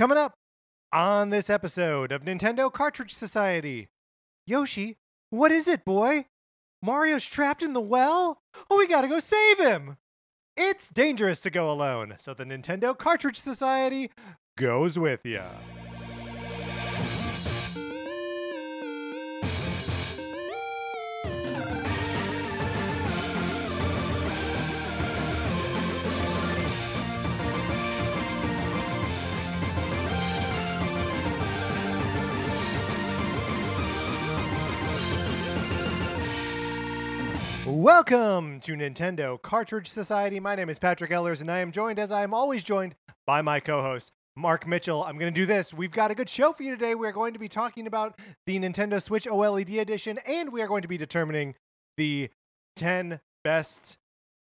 Coming up on this episode of Nintendo Cartridge Society Yoshi, what is it, boy? Mario's trapped in the well? Oh, we gotta go save him! It's dangerous to go alone, so the Nintendo Cartridge Society goes with ya. Welcome to Nintendo Cartridge Society. My name is Patrick Ellers, and I am joined, as I am always joined, by my co host, Mark Mitchell. I'm going to do this. We've got a good show for you today. We're going to be talking about the Nintendo Switch OLED edition, and we are going to be determining the 10 best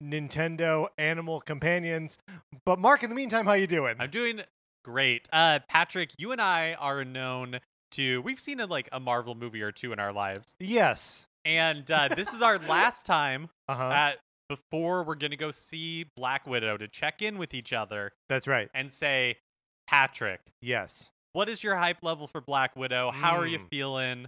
Nintendo animal companions. But Mark, in the meantime, how are you doing? I'm doing great. Uh, Patrick, you and I are known to we've seen a, like a Marvel movie or two in our lives, yes. And uh, this is our last time Uh-huh. at before we're gonna go see Black Widow to check in with each other That's right. and say, Patrick, Yes. what is your hype level for Black Widow? How are you Mm. feeling?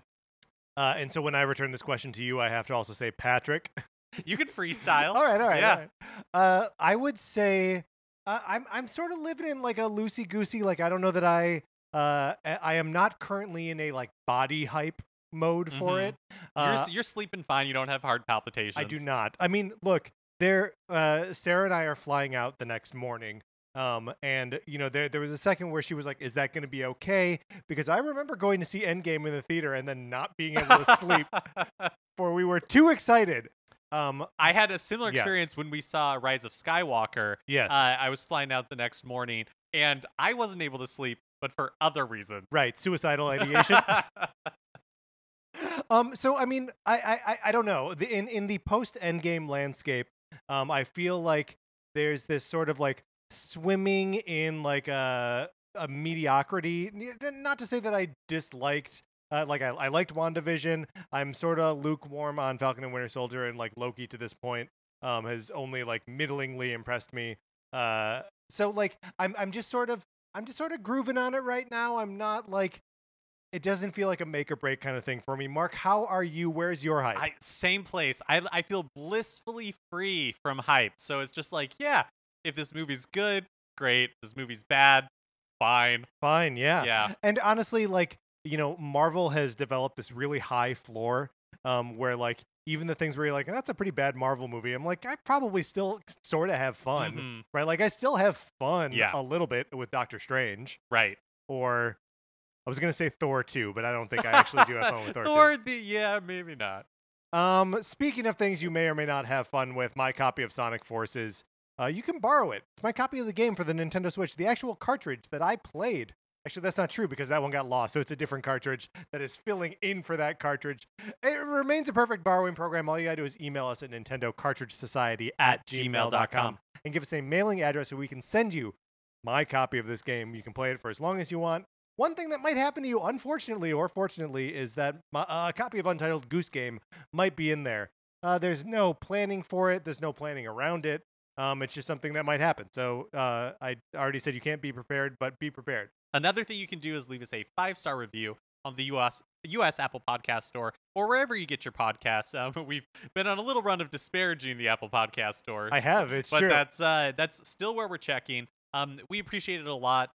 Uh, and so when I return this question to you, I have to also say Patrick. You can freestyle. all right, all right. Yeah. all right. Uh, I would say uh, I'm I'm sort of living in like a loosey goosey. Like I don't know that I uh I am not currently in a like body hype mode for Mhm. it. You're, Uh, you're sleeping fine. You don't have heart palpitations. I do not. I mean, look, there. Uh, Sarah and I are flying out the next morning. Um, and you know, there there was a second where she was like, "Is that going to be okay?" Because I remember going to see Endgame in the theater and then not being able to sleep, for we were too excited. Um, I had a similar Yes. experience when we saw Rise of Skywalker. yes, Uh, I was flying out the next morning, and I wasn't able to sleep, but for other reasons. right, suicidal ideation. um, so I mean, I I I- don't know. The, in in the post Endgame landscape, um, I feel like there's this sort of like swimming in like a a mediocrity. Not to say that I disliked. Uh, like I, I liked WandaVision. I'm sort of lukewarm on Falcon and Winter Soldier, and like Loki to this point um, has only like middlingly impressed me. Uh, so like I'm I'm just sort of I'm just sort of grooving on it right now. I'm not like it doesn't feel like a make or break kind of thing for me. Mark, how are you? Where's your hype? I same place. I I feel blissfully free from hype. So it's just like, yeah, if this movie's good, great. If this movie's bad, fine. Fine, yeah. Yeah. And honestly, like, you know, Marvel has developed this really high floor um, where, like, even the things where you're like, that's a pretty bad Marvel movie. I'm like, I probably still sort of have fun, Mhm. right? Like, I still have fun Yeah. a little bit with Doctor Strange Right. or I was going to say Thor too, but I don't think I actually do have fun with Thor 2. Thor, the yeah, maybe not. Um, speaking of things you may or may not have fun with, my copy of Sonic Forces, uh, you can borrow it. It's my copy of the game for the Nintendo Switch, the actual cartridge that I played. Actually, that's not true because that one got lost, so it's a different cartridge that is filling in for that cartridge. It remains a perfect borrowing program. All you gotta do is email us at Nintendo Cartridge Society at gmail.com and give us a mailing address so we can send you my copy of this game. You can play it for as long as you want. One thing that might happen to you, unfortunately or fortunately, is that my, uh, a copy of Untitled Goose Game might be in there. Uh, there's no planning for it. There's no planning around it. Um, it's just something that might happen. So uh, I already said you can't be prepared, but be prepared. Another thing you can do is leave us a five star review on the US US Apple Podcast Store or wherever you get your podcasts. Um, we've been on a little run of disparaging the Apple Podcast Store. I have. It's but true. that's uh that's still where we're checking. Um, we appreciate it a lot.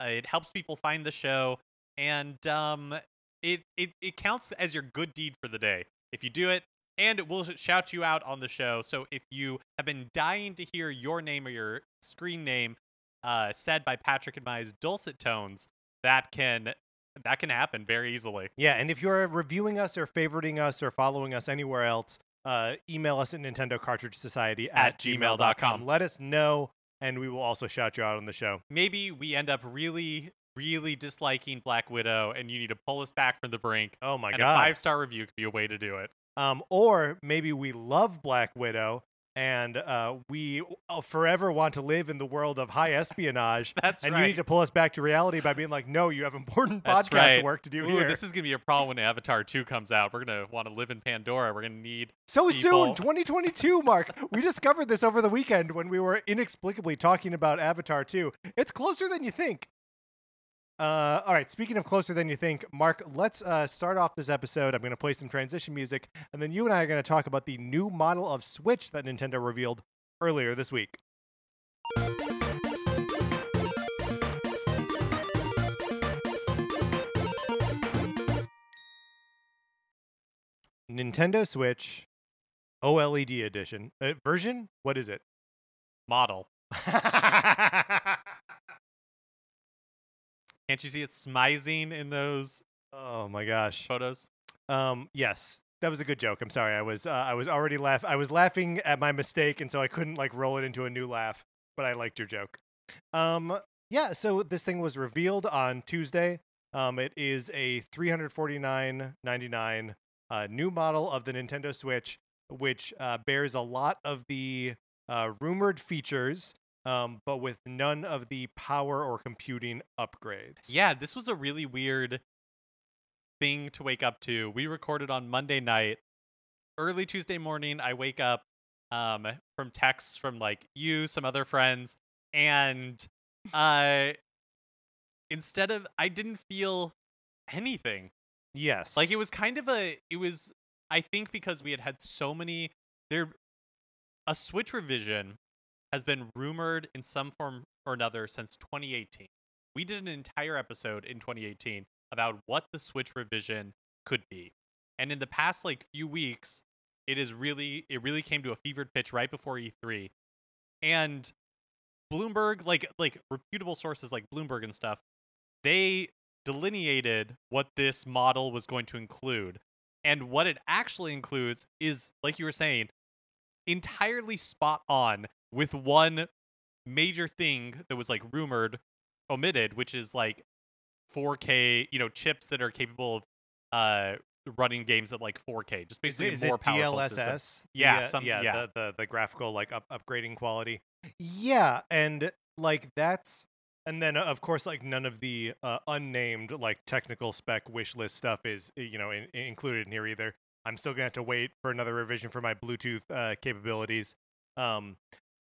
Uh, it helps people find the show, and um, it it it counts as your good deed for the day if you do it, and it will shout you out on the show. So if you have been dying to hear your name or your screen name uh, said by Patrick and my dulcet tones, that can that can happen very easily. Yeah, and if you're reviewing us or favoriting us or following us anywhere else, uh, email us at Nintendo Cartridge Society at, At gmail.com. Let us know, and we will also shout you out on the show. Maybe we end up really really disliking Black Widow, and you need to pull us back from the brink. Oh my and god! a five star review could be a way to do it. Um, or maybe we love Black Widow and uh, we uh, forever want to live in the world of high espionage. That's and right. you need to pull us back to reality by being like, no, you have important That's podcast right. work to do Ooh, here. this is gonna be a problem when Avatar 2 comes out. We're gonna want to live in Pandora. We're gonna need so soon, 2022, Mark. we discovered this over the weekend when we were inexplicably talking about Avatar 2. It's closer than you think. Uh, all right. Speaking of closer than you think, Mark, let's uh, start off this episode. I'm going to play some transition music, and then you and I are going to talk about the new model of Switch that Nintendo revealed earlier this week. Nintendo Switch OLED edition uh, version. What is it? Model. Can't you see it smizing in those oh my gosh. photos? Um, yes, that was a good joke. I'm sorry. I was uh, I was already laugh. I was laughing at my mistake, and so I couldn't like roll it into a new laugh. But I liked your joke. Um, yeah. So this thing was revealed on Tuesday. Um, it is a 349.99 uh, new model of the Nintendo Switch, which uh, bears a lot of the uh, rumored features, um, but with none of the power or computing upgrades. Yeah, this was a really weird thing to wake up to. We recorded on Monday night. Early Tuesday morning, I wake up um, from texts from like you, some other friends, and uh, instead of I didn't feel anything. Yes. Like it was kind of a it was I think because we had had so many there a Switch revision has been rumored in some form or another since 2018. We did an entire episode in 2018 about what the Switch revision could be. And in the past like few weeks, it is really it really came to a fevered pitch right before E3. And Bloomberg, like like reputable sources like Bloomberg and stuff, they delineated what this model was going to include. And what it actually includes is, like you were saying, entirely spot on with one major thing that was like rumored omitted, which is like 4K, you know, chips that are capable of uh running games at like 4K, just Is basically is a more it powerful DLSS? system. Yeah, uh, some- yeah, yeah. The, the the graphical like up, upgrading quality. Yeah, and like that's and then uh, of course like none of the uh, unnamed like technical spec wish list stuff is you know in, in- included in here either. I'm still gonna have to wait for another revision for my Bluetooth uh, capabilities. Um,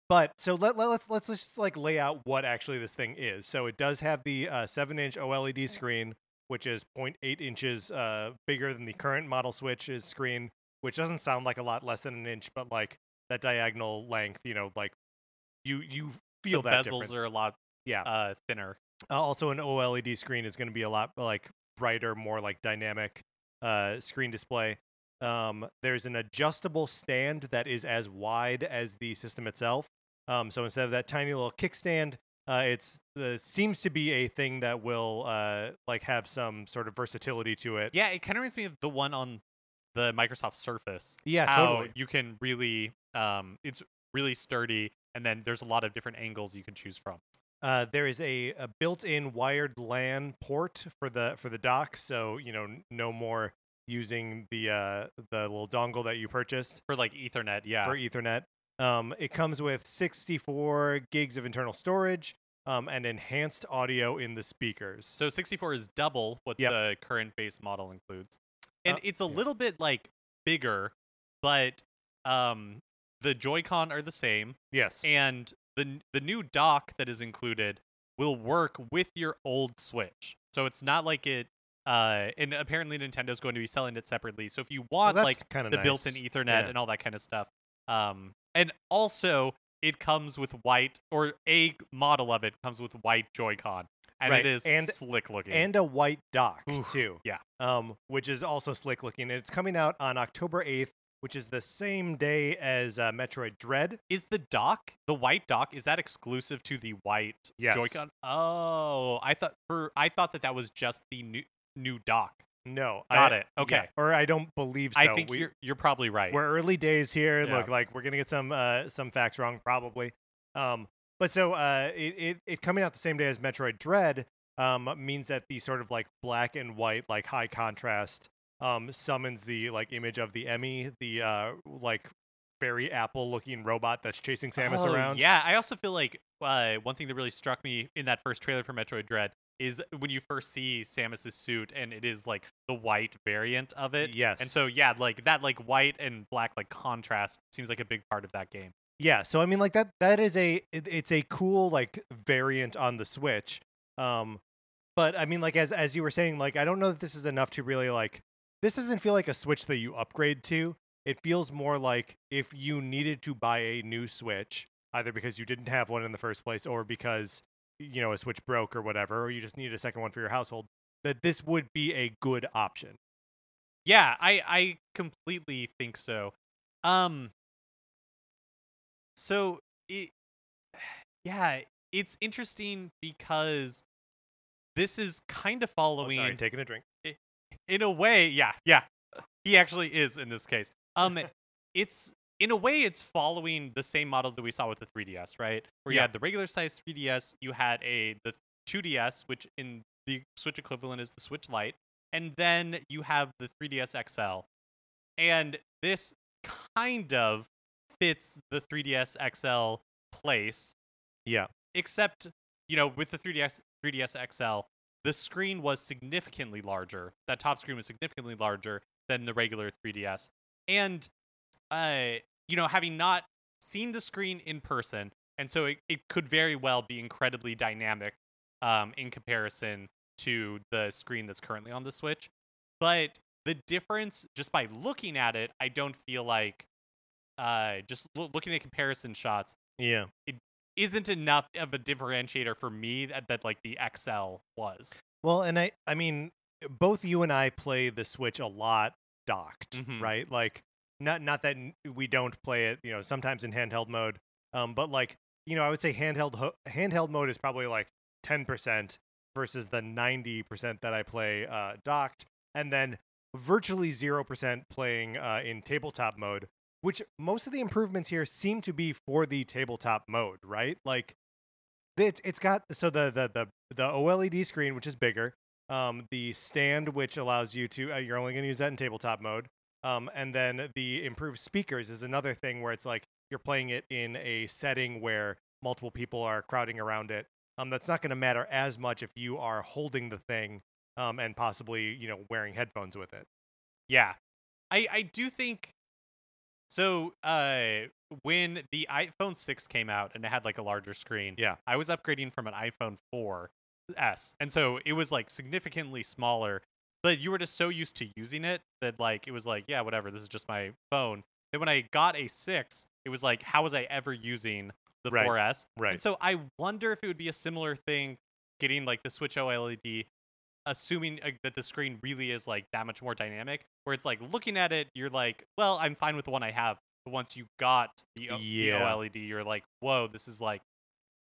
but so let, let let's let's just like lay out what actually this thing is. So it does have the uh, seven inch OLED screen, which is 0.8 inches uh, bigger than the current model Switch's screen, which doesn't sound like a lot less than an inch, but like that diagonal length, you know, like you you feel the that bezels difference. are a lot yeah. uh, thinner. Uh, also, an OLED screen is going to be a lot like brighter, more like dynamic uh, screen display. Um, there's an adjustable stand that is as wide as the system itself. Um, so instead of that tiny little kickstand, uh, it's uh, seems to be a thing that will uh, like have some sort of versatility to it. Yeah, it kind of reminds me of the one on the Microsoft Surface. Yeah, how totally. you can really um it's really sturdy and then there's a lot of different angles you can choose from. Uh, there is a, a built-in wired LAN port for the for the dock, so you know no more using the uh, the little dongle that you purchased. For like Ethernet, yeah. for Ethernet. Um, it comes with 64 gigs of internal storage um, and enhanced audio in the speakers. so 64 is double what Yep. the current base model includes. And Uh, it's a yeah. little bit like bigger, but um the Joy-Con are the same yes. and the the new dock that is included will work with your old Switch. So it's not like it uh and apparently Nintendo's going to be selling it separately. So if you want that's like the nice. built-in Ethernet Yeah. and all that kind of stuff. Um, and also it comes with white, or a model of it comes with white Joy-Con, and Right, it is and- slick looking. and a white dock Oof, too. yeah. Um, which is also slick looking. And it's coming out on October 8th, which is the same day as uh, Metroid Dread. is the dock, the white dock, is that exclusive to the white Yes. Joy-Con? Oh, I thought for I thought that that was just the new new dock. No, Got I- it. yeah, Okay. or I don't believe so. I think We- you're you're probably right. We're early days here. Yeah. Look, like we're gonna get some uh, some facts wrong probably. Um, but so uh, it, it it coming out the same day as Metroid Dread um, means that the sort of like black and white, like high contrast, um, summons the like image of the E.M.M.I., the uh, like very Apple looking robot that's chasing Samus Oh, around. Yeah, I also feel like uh, one thing that really struck me in that first trailer for Metroid Dread is when you first see Samus's suit and it is like the white variant of it. Yes. And so yeah, like that like white and black like contrast seems like a big part of that game. Yeah, so I mean, like that. That is a. It, it's a cool like variant on the Switch. Um, but I mean, like as as you were saying, like I don't know that this is enough to really like. This doesn't feel like a Switch that you upgrade to. It feels more like if you needed to buy a new Switch, either because you didn't have one in the first place or because you know a Switch broke or whatever, or you just needed a second one for your household, that this would be a good option. Yeah, I I completely think so. Um so it yeah, it's interesting because this is kind of Oh, following sorry, taking a drink. in a way, yeah, yeah. He actually is in this case. Um it's in a way it's following the same model that we saw with the 3DS, right? Where you Yeah. had the regular size 3DS, you had a the 2DS, which in the Switch equivalent is the Switch Lite, and then you have the 3DS XL. And this kind of fits the 3DS XL place Yeah, except you know with the 3ds 3ds xl the screen was significantly larger that top screen was significantly larger than the regular 3ds and uh you know having not seen the screen in person and so it, it could very well be incredibly dynamic um in comparison to the screen that's currently on the switch but the difference just by looking at it i don't feel like uh just loo- looking at comparison shots yeah. it isn't enough of a differentiator for me that, that like the XL was. Well, and I I mean, both you and I play the Switch a lot docked, Mhm. right? Like not not that we don't play it, you know, sometimes in handheld mode. Um but like, you know, I would say handheld ho- handheld mode is probably like 10% versus the 90% that I play uh docked and then virtually 0% playing uh in tabletop mode, which most of the improvements here seem to be for the tabletop mode, right? Like it's it's got so the the the the OLED screen which is bigger, um the stand which allows you to uh, you're only going to use that in tabletop mode. Um and then the improved speakers is another thing where it's like you're playing it in a setting where multiple people are crowding around it. Um that's not going to matter as much if you are holding the thing um and possibly, you know, wearing headphones with it. Yeah. I I do think so uh when the iPhone 6 came out and it had like a larger screen, Yeah. I was upgrading from an iPhone 4S. And so it was like significantly smaller, but you were just so used to using it that like it was like, yeah, whatever, this is just my phone. Then when I got a 6, it was like how was I ever using the Right. 4S? Right. And so I wonder if it would be a similar thing getting like the Switch OLED, assuming uh, that the screen really is like that much more dynamic, where it's like looking at it, you're like, well, I'm fine with the one I have. But once you got the, o- the OLED, you're like, whoa, this is like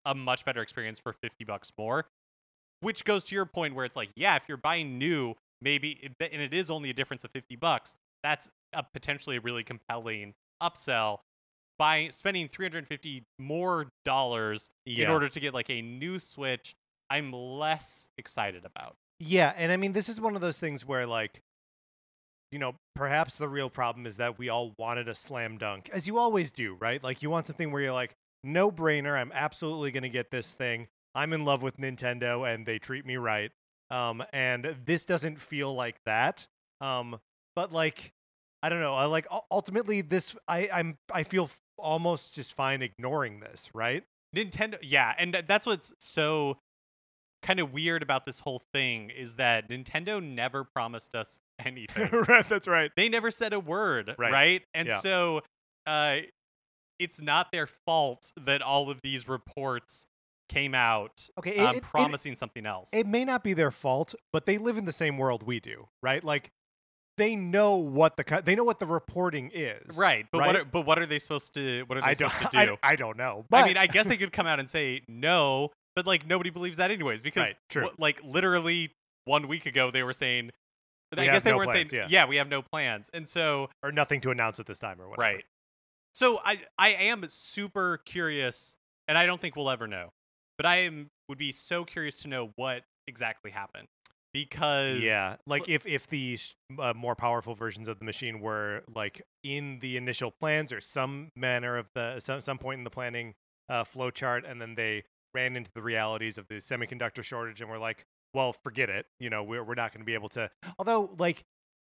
a much better experience for 50 bucks more. Which goes to your point where it's like, yeah, if you're buying new, maybe, and it is only a difference of 50 bucks, that's a potentially really compelling upsell by spending 350 more dollars in order to get like a new Switch, I'm less excited about. Yeah, and I mean this is one of those things where like you know, perhaps the real problem is that we all wanted a slam dunk, as you always do, right? Like you want something where you're like, no brainer, I'm absolutely going to get this thing. I'm in love with Nintendo and they treat me right. Um and this doesn't feel like that. Um but like I don't know, I like ultimately this I I'm I feel almost just fine ignoring this, right? Nintendo, yeah, and that's what's so kind of weird about this whole thing is that Nintendo never promised us anything. right, that's right. they never said a word, Right. right? And Yeah. so uh it's not their fault that all of these reports came out Okay, it- um, it- it- promising something else. it may not be their fault, but they live in the same world we do, right? Like they know what the they know what the reporting is, right, but what are, but what are they supposed to what are they I supposed to I, do? I don't know. But I mean, I guess they could come out and say no, but like nobody believes that anyways because Right, true. wh- like literally one week ago they were saying I guess they no weren't plans, saying yeah. we have no plans. And so or nothing to announce at this time or whatever. right. So I I am super curious and I don't think we'll ever know. But I am would be so curious to know what exactly happened because Yeah, like if if the uh, more powerful versions of the machine were like in the initial plans or some manner of the some some point in the planning uh, flow chart, and then they ran into the realities of the semiconductor shortage, and were like, well, forget it. You know, we're we're not going to be able to. Although, like,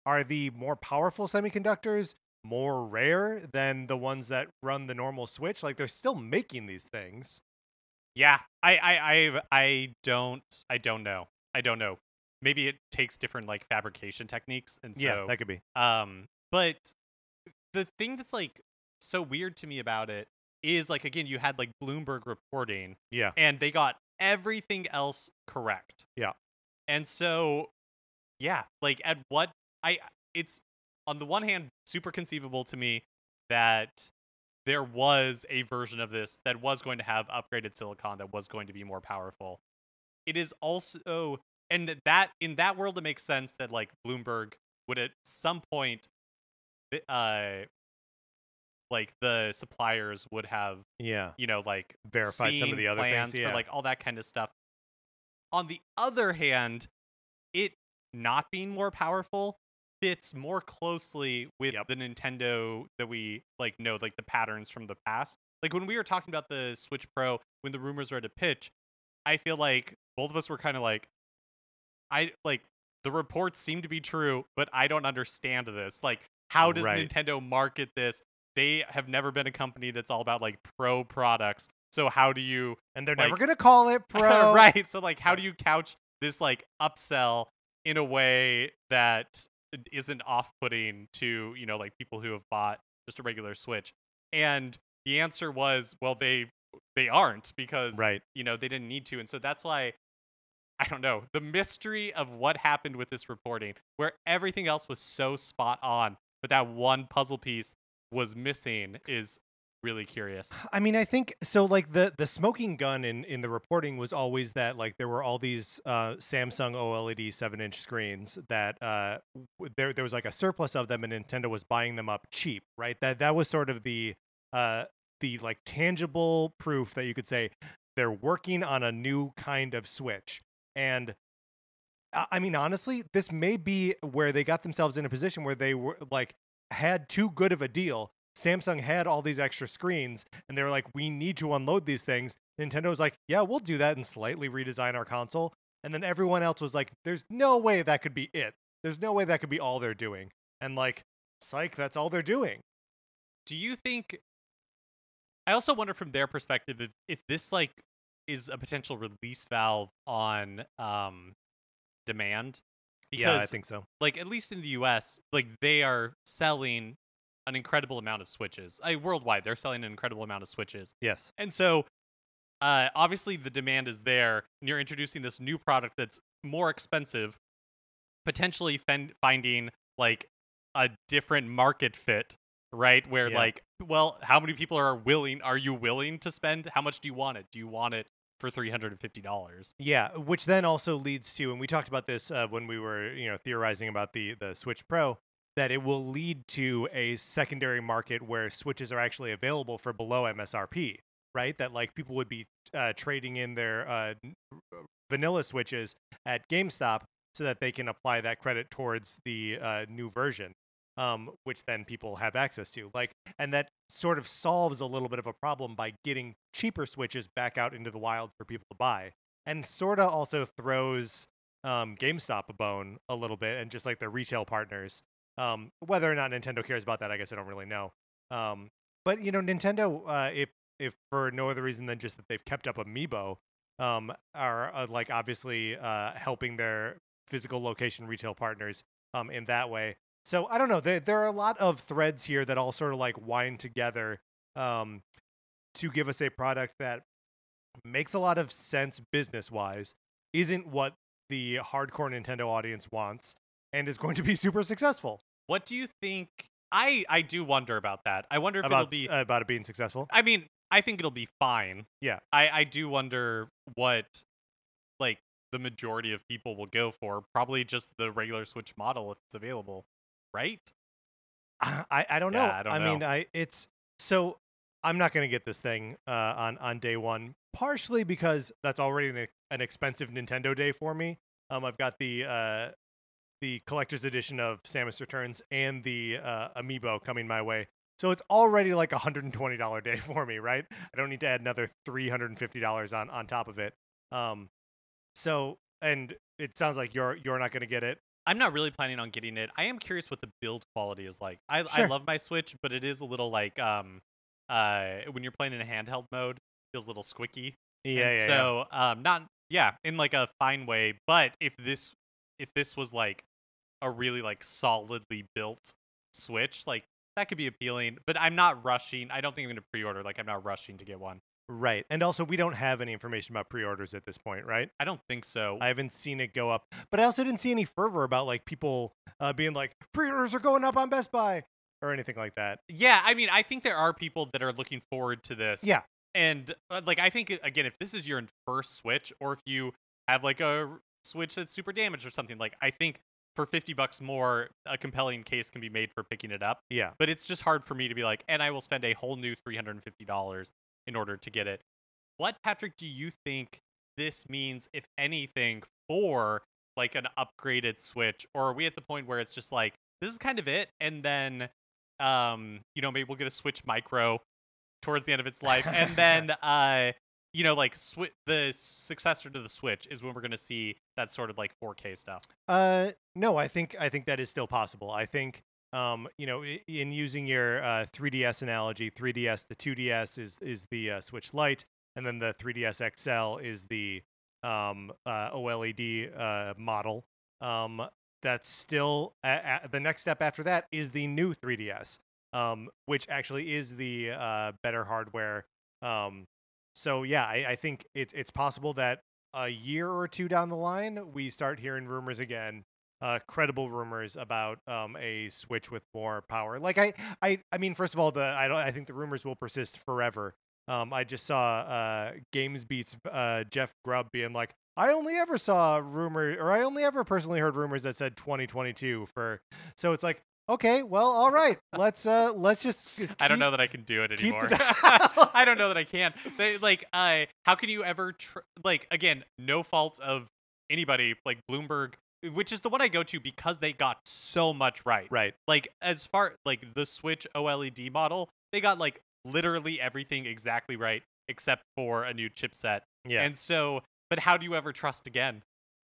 are the more powerful semiconductors more rare than the ones that run the normal switch? Like, they're still making these things. Yeah. I I I I don't I don't know. I don't know. Maybe it takes different like fabrication techniques, and so yeah, that could be. um, but the thing that's like so weird to me about it is like again, you had like Bloomberg reporting, Yeah. and they got everything else correct. Yeah. And so, yeah, like at what I it's on the one hand super conceivable to me that there was a version of this that was going to have upgraded silicon that was going to be more powerful. It is also and that- in that world it makes sense that like Bloomberg would at some point uh like the suppliers would have Yeah. you know like Verified some of the other plans things. Yeah. for like all that kind of stuff. On the other hand, it not being more powerful fits more closely with Yep. the Nintendo that we like know, like the patterns from the past. Like when we were talking about the Switch Pro, when the rumors were at a pitch, I feel like both of us were kind of like, I like the reports seem to be true, but I don't understand this. Like, how does Right. Nintendo market this? They have never been a company that's all about like pro products. So how do you and they're like- never gonna call it pro. right? So like how do you couch this like upsell in a way that isn't off-putting to, you know, like people who have bought just a regular Switch? And the answer was, well, they they aren't because Right. you know, they didn't need to. And so that's why I don't know. The mystery of what happened with this reporting, where everything else was so spot on, but that one puzzle piece was missing, is really curious. I mean, I think so. Like the the smoking gun in in the reporting was always that like there were all these uh, Samsung OLED seven inch screens that uh there there was like a surplus of them and Nintendo was buying them up cheap, right? That that was sort of the uh the like tangible proof that you could say they're working on a new kind of Switch. And I I mean, honestly, this may be where they got themselves in a position where they were like had too good of a deal. Samsung had all these extra screens, and they were like, "We need to unload these things." Nintendo was like, "Yeah, we'll do that and slightly redesign our console." And then everyone else was like, "There's no way that could be it. There's no way that could be all they're doing." And like, psych, that's all they're doing. do you think i also wonder from their perspective if, if this like is a potential release valve on um demand because yeah, I think so. like at least in the us like they are selling an incredible amount of switches. I, worldwide they're selling an incredible amount of switches. Yes. and so uh obviously the demand is there and you're introducing this new product that's more expensive potentially fen- finding like a different market fit right where Yeah. like well how many people are willing are you willing to spend? How much do you want it? Do you want it for $350 Yeah, which then also leads to, and we talked about this uh, when we were, you know, theorizing about the the Switch Pro, that it will lead to a secondary market where Switches are actually available for below MSRP, right? That like people would be uh, trading in their uh, vanilla Switches at GameStop so that they can apply that credit towards the uh, new version, um, which then people have access to. Like, and that sort of solves a little bit of a problem by getting cheaper Switches back out into the wild for people to buy, and sort of also throws um, GameStop a bone a little bit, and just like their retail partners. Um, whether or not Nintendo cares about that, I guess I don't really know. Um, but you know, Nintendo, uh, if if for no other reason than just that they've kept up Amiibo, um, are uh, like obviously uh, helping their physical location retail partners um, in that way. So I don't know. There, there are a lot of threads here that all sort of like wind together um, to give us a product that makes a lot of sense business wise, isn't what the hardcore Nintendo audience wants, and is going to be super successful. What do you think i i do wonder about that i wonder if it'll be uh, about it being successful. I mean, I think it'll be fine. Yeah. I I do wonder what like the majority of people will go for. Probably just the regular Switch model if it's available, right? I I don't know. Yeah, I don't mean, know. I it's so I'm not going to get this thing uh, on on day one. Partially because that's already an, an expensive Nintendo day for me. Um, I've got the uh, the collector's edition of Samus Returns and the uh, Amiibo coming my way. So it's already like a hundred and twenty dollar day for me, right? I don't need to add another three hundred and fifty dollars on on top of it. Um, so and it sounds like you're you're not going to get it. I'm not really planning on getting it. I am curious what the build quality is like. I I love my Switch, but it is a little like um uh when you're playing in a handheld mode, it feels a little squicky. Yeah, And yeah, yeah. so um not Yeah, in like a fine way. But if this if this was like a really like solidly built Switch, like that could be appealing. But I'm not rushing. I don't think I'm gonna pre-order. Like I'm not rushing to get one. Right. And also, we don't have any information about pre-orders at this point, right? I don't think so. I haven't seen it go up, but I also didn't see any fervor about like people uh, being like pre-orders are going up on Best Buy or anything like that. yeah, I mean, I think there are people that are looking forward to this. Yeah. and uh, like I think again, if this is your first Switch, or if you have like a Switch that's super damaged or something, like I think for fifty bucks more, a compelling case can be made for picking it up. Yeah. But it's just hard for me to be like, and I will spend a whole new three hundred and fifty dollars in order to get it. What Patrick do you think this means, if anything, for like an upgraded Switch, or are we at the point where it's just like this is kind of it, and then um, you know, maybe we'll get a Switch Micro towards the end of its life, and then uh, you know, like swi- the successor to the Switch is when we're gonna see that sort of like 4K stuff. Uh, no, I think I think that is still possible. I think um, you know, in using your uh, 3DS analogy, 3DS, the 2DS is is the uh, Switch Lite, and then the 3DS XL is the um, uh, OLED uh, model. Um, that's still a- a- the next step after that is the new 3DS, um, which actually is the uh, better hardware. Um, so yeah, I, I think it's it's possible that a year or two down the line we start hearing rumors again, uh, credible rumors about um, a Switch with more power. Like I, I, I mean, first of all, the I don't I think the rumors will persist forever. Um, I just saw uh, GamesBeat's uh, Jeff Grubb being like, I only ever saw rumor, or I only ever personally heard rumors that said 2022 for. So it's like, okay, well, all right, let's uh, let's just. I don't know that I can do it anymore. I don't know that I can. They, like, uh, how can you ever tr- like again? No fault of anybody. Like Bloomberg, which is the one I go to because they got so much right. Right. Like as far like the Switch OLED model, they got like literally everything exactly right except for a new chipset. Yeah. And so, but how do you ever trust again?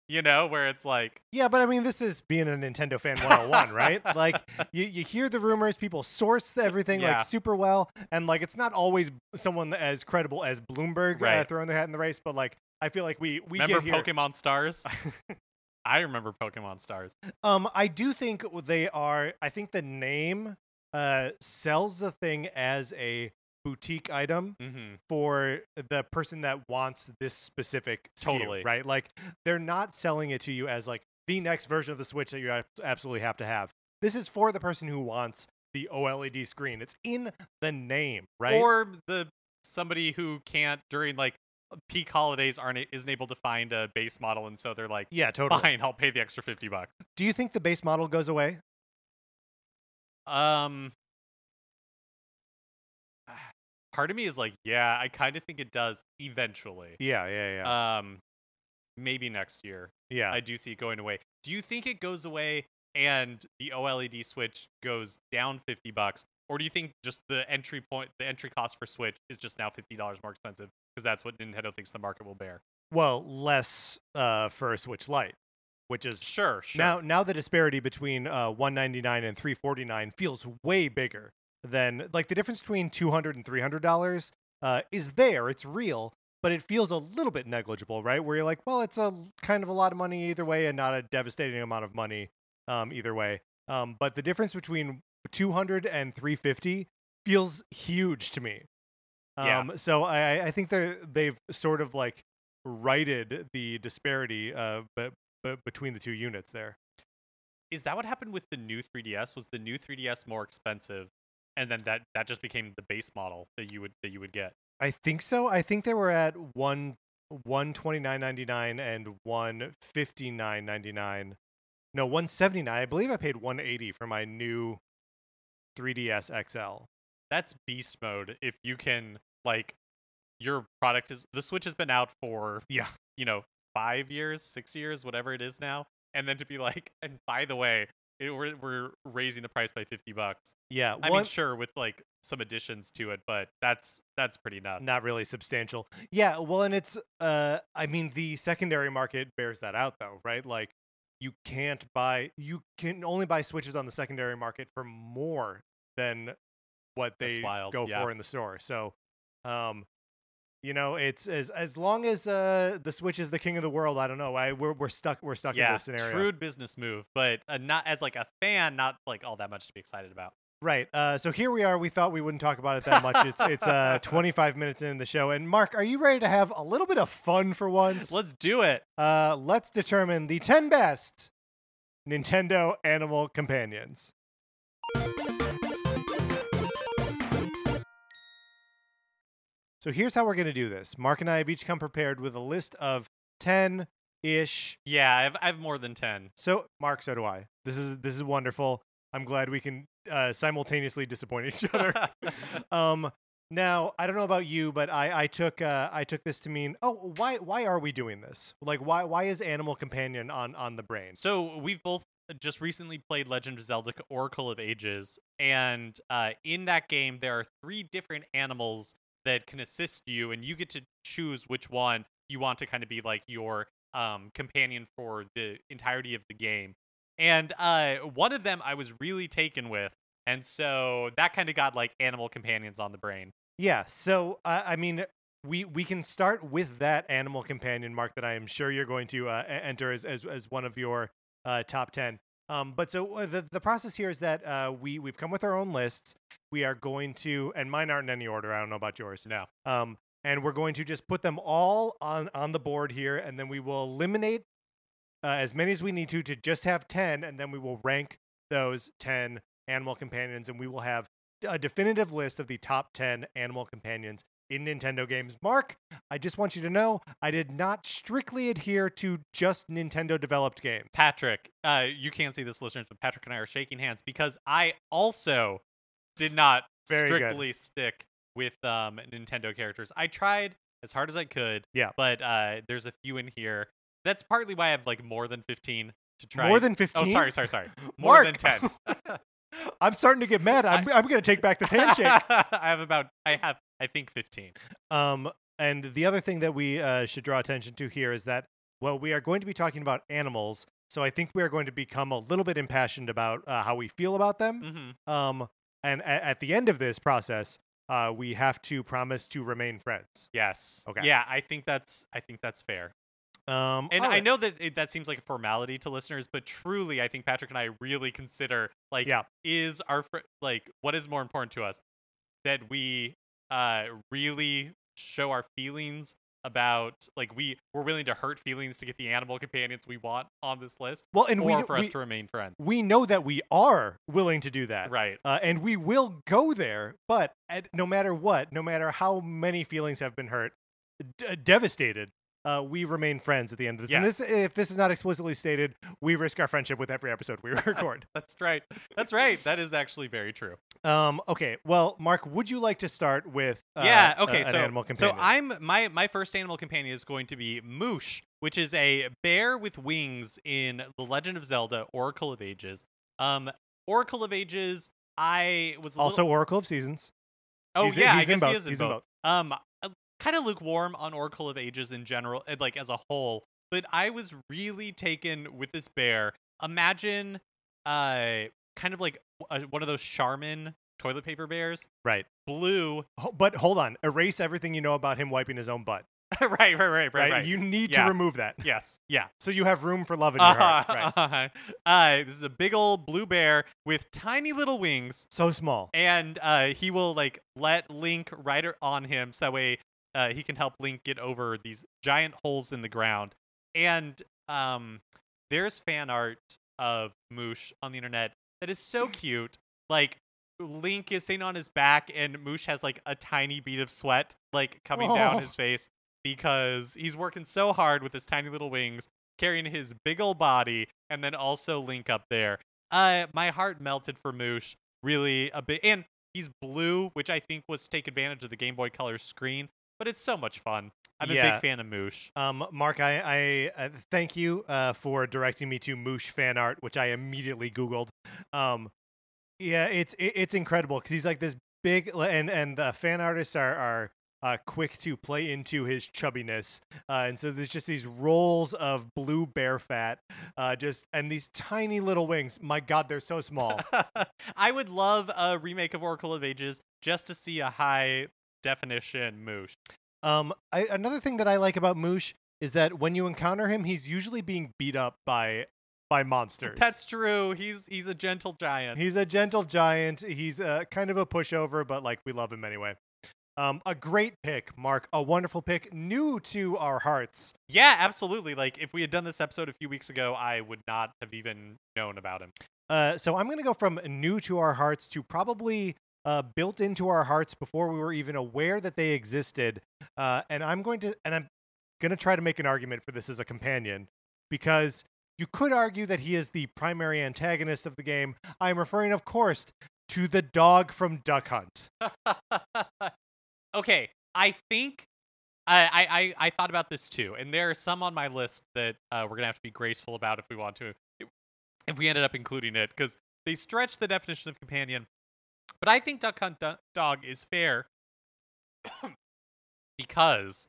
You know, where it's like, Yeah, but I mean, this is being a Nintendo fan 101, right? Like, you, you hear the rumors, people source everything Yeah. like super well, and like it's not always someone as credible as Bloomberg uh, throwing their hat in the race, but like I feel like we we remember get here. Pokemon Stars? I remember Pokemon Stars. Um, I do think they are. I think the name uh sells the thing as a boutique item Mm-hmm. for the person that wants this specific SKU, Totally. right? Like they're not selling it to you as like the next version of the Switch that you absolutely have to have. This is for the person who wants the OLED screen. It's in the name, right? Or the somebody who can't during like peak holidays aren't isn't able to find a base model, and so they're like, yeah, totally. fine, I'll pay the extra fifty bucks. Do you think the base model goes away? Um, part of me is like, yeah, I kind of think it does eventually. Yeah, yeah, yeah, Um, maybe next year. yeah. I do see it going away. Do you think it goes away and the OLED Switch goes down fifty bucks, or do you think just the entry point, the entry cost for Switch is just now fifty dollars more expensive because that's what Nintendo thinks the market will bear? well, less uh for a Switch Lite, which is Sure, sure. Now, now the disparity between uh, 199 and 349 feels way bigger than like the difference between 200 and 300 dollars uh, is there. It's real, but it feels a little bit negligible, right? Where you're like, well, it's a kind of a lot of money either way, and not a devastating amount of money um, either way. Um, but the difference between 200 and 350 feels huge to me. Um, Yeah. So I, I think they they've sort of like righted the disparity uh, but, but between the two units there. is that what happened with the new 3DS? Was the new 3DS more expensive, and then that that just became the base model that you would that you would get? I think so. I think they were at one one twenty nine ninety nine and one fifty nine ninety nine. No, one seventy nine. I believe I paid one eighty for my new 3DS XL. That's beast mode. If you can like, your product is the Switch has been out for Yeah. you know five years, six years, whatever it is now, and then to be like, and by the way, it, we're we're raising the price by fifty bucks. Yeah, I one, mean, sure, with like some additions to it, but that's that's pretty nuts. not really substantial. Yeah, well, and it's uh, I mean, the secondary market bears that out though, right? Like, you can't buy, you can only buy Switches on the secondary market for more than what they go yeah. for in the store. So, um, You know, it's as as long as uh, the Switch is the king of the world. I don't know. I we're we're stuck. We're stuck in yeah, this scenario. shrewd business move, but uh, not as like a fan, not like all that much to be excited about. Right. Uh, so here we are. We thought we wouldn't talk about it that much. It's it's uh 25 minutes in the show. And Mark, are you ready to have a little bit of fun for once? Let's do it. uh let's determine the 10 best Nintendo animal companions. So here's how we're going to do this. Mark and I have each come prepared with a list of 10 ish. Yeah, I have, I have more than ten. So Mark, so do I. This is this is wonderful. I'm glad we can uh, simultaneously disappoint each other. um now i don't know about you but i i took uh i took this to mean oh why why are we doing this like why why is animal companion on on the brain So we've both just recently played Legend of Zelda Oracle of Ages, and uh, in that game there are three different animals that can assist you, and you get to choose which one you want to kind of be like your um, companion for the entirety of the game. And uh, one of them I was really taken with, and so that kind of got like animal companions on the brain. yeah so uh, i mean we we can start with that animal companion mark that i am sure you're going to uh, enter as, as as one of your uh top 10 um but so uh, the the process here is that uh we we've come with our own lists we are going to and mine aren't in any order i don't know about yours No. um, and we're going to just put them all on on the board here, and then we will eliminate uh, as many as we need to to just have ten, and then we will rank those ten animal companions, and we will have a definitive list of the top ten animal companions in Nintendo games. Mark, I just want you to know I did not strictly adhere to just Nintendo developed games. Patrick, uh, you can't see this, listeners, but Patrick and I are shaking hands because I also did not Very good. strictly stick with um, Nintendo characters. I tried as hard as I could. Yeah. But uh, there's a few in here. That's partly why I have like more than 15 to try. More than fifteen. Oh, sorry, sorry, sorry. More than 10. I'm starting to get mad. I'm, I'm going to take back this handshake. I have about, I have, I think 15. Um, and the other thing that we uh, should draw attention to here is that, well, we are going to be talking about animals. So I think we are going to become a little bit impassioned about uh, how we feel about them. hmm Um, and a- at the end of this process, uh, we have to promise to remain friends. Yes. Okay. Yeah, I think that's, I think that's fair. Um, And all I know that it, that seems like a formality to listeners, but truly, I think Patrick and I really consider like, Yeah. is our fr- like what is more important to us that we uh really show our feelings about like we we're willing to hurt feelings to get the animal companions we want on this list, well, and we, for us we, to remain friends. we know that we are willing to do that. Right. Uh, and we will go there, but at, no matter what, no matter how many feelings have been hurt, d- devastated, uh, we remain friends at the end of this. And this, if this is not explicitly stated, we risk our friendship with every episode we record. That's right. That's right. That is actually very true. um, okay, well, Mark, would you like to start with uh, yeah. Okay. an so animal so? I'm my my first animal companion is going to be Moosh, which is a bear with wings in The Legend of Zelda: Oracle of Ages. Um, Oracle of Ages. I was a also little, Oracle of Seasons. oh he's yeah, he's I in guess he both. is in He's in both. Um, kind of lukewarm on Oracle of Ages in general, uh, like as a whole. But I was really taken with this bear. Imagine, uh, kind of like uh, one of those Charmin toilet paper bears, Right. blue. But hold on, erase everything you know about him wiping his own butt. right, right, right, right, Right. You need Yeah. to remove that. yes, yeah. So you have room for love in your heart. Uh-huh, Right. uh-huh. Uh, this is a big old blue bear with tiny little wings, So small. and uh, he will like let Link ride on him, so that way uh, he can help Link get over these giant holes in the ground. And um, there's fan art of Moosh on the internet that is so cute. Like Link is sitting on his back, and Moosh has like a tiny bead of sweat like coming down Oh. his face because he's working so hard with his tiny little wings, carrying his big old body, and then also Link up there. Uh, my heart melted for Moosh really a bit, and he's blue, which I think was to take advantage of the Game Boy Color screen. But it's so much fun. I'm a big fan of Moosh. Um, Mark, I, I uh, thank you uh, for directing me to Moosh fan art, which I immediately Googled. Um, yeah, it's it, it's incredible because he's like this big, and and the fan artists are are uh, quick to play into his chubbiness, uh, and so there's just these rolls of blue bear fat, uh, just and these tiny little wings. My God, they're so small. I would love a remake of Oracle of Ages just to see a high definition Moosh. Um, I, another thing that I like about Moosh is that when you encounter him, he's usually being beat up by by monsters. That's true. He's he's a gentle giant. He's a gentle giant. He's uh, kind of a pushover, but like we love him anyway. Um, a great pick, Mark. A wonderful pick, new to our hearts. yeah, absolutely. Like if we had done this episode a few weeks ago, I would not have even known about him. Uh, so I'm gonna go from new to our hearts to probably uh, built into our hearts before we were even aware that they existed. Uh, and I'm going to, and I'm gonna try to make an argument for this as a companion because you could argue that he is the primary antagonist of the game. I'm referring, of course, to the dog from Duck Hunt. okay, I think I, I I I thought about this too, and there are some on my list that uh, we're gonna have to be graceful about if we want to, if we ended up including it, because they stretch the definition of companion. But I think Duck Hunt Do- Dog is fair because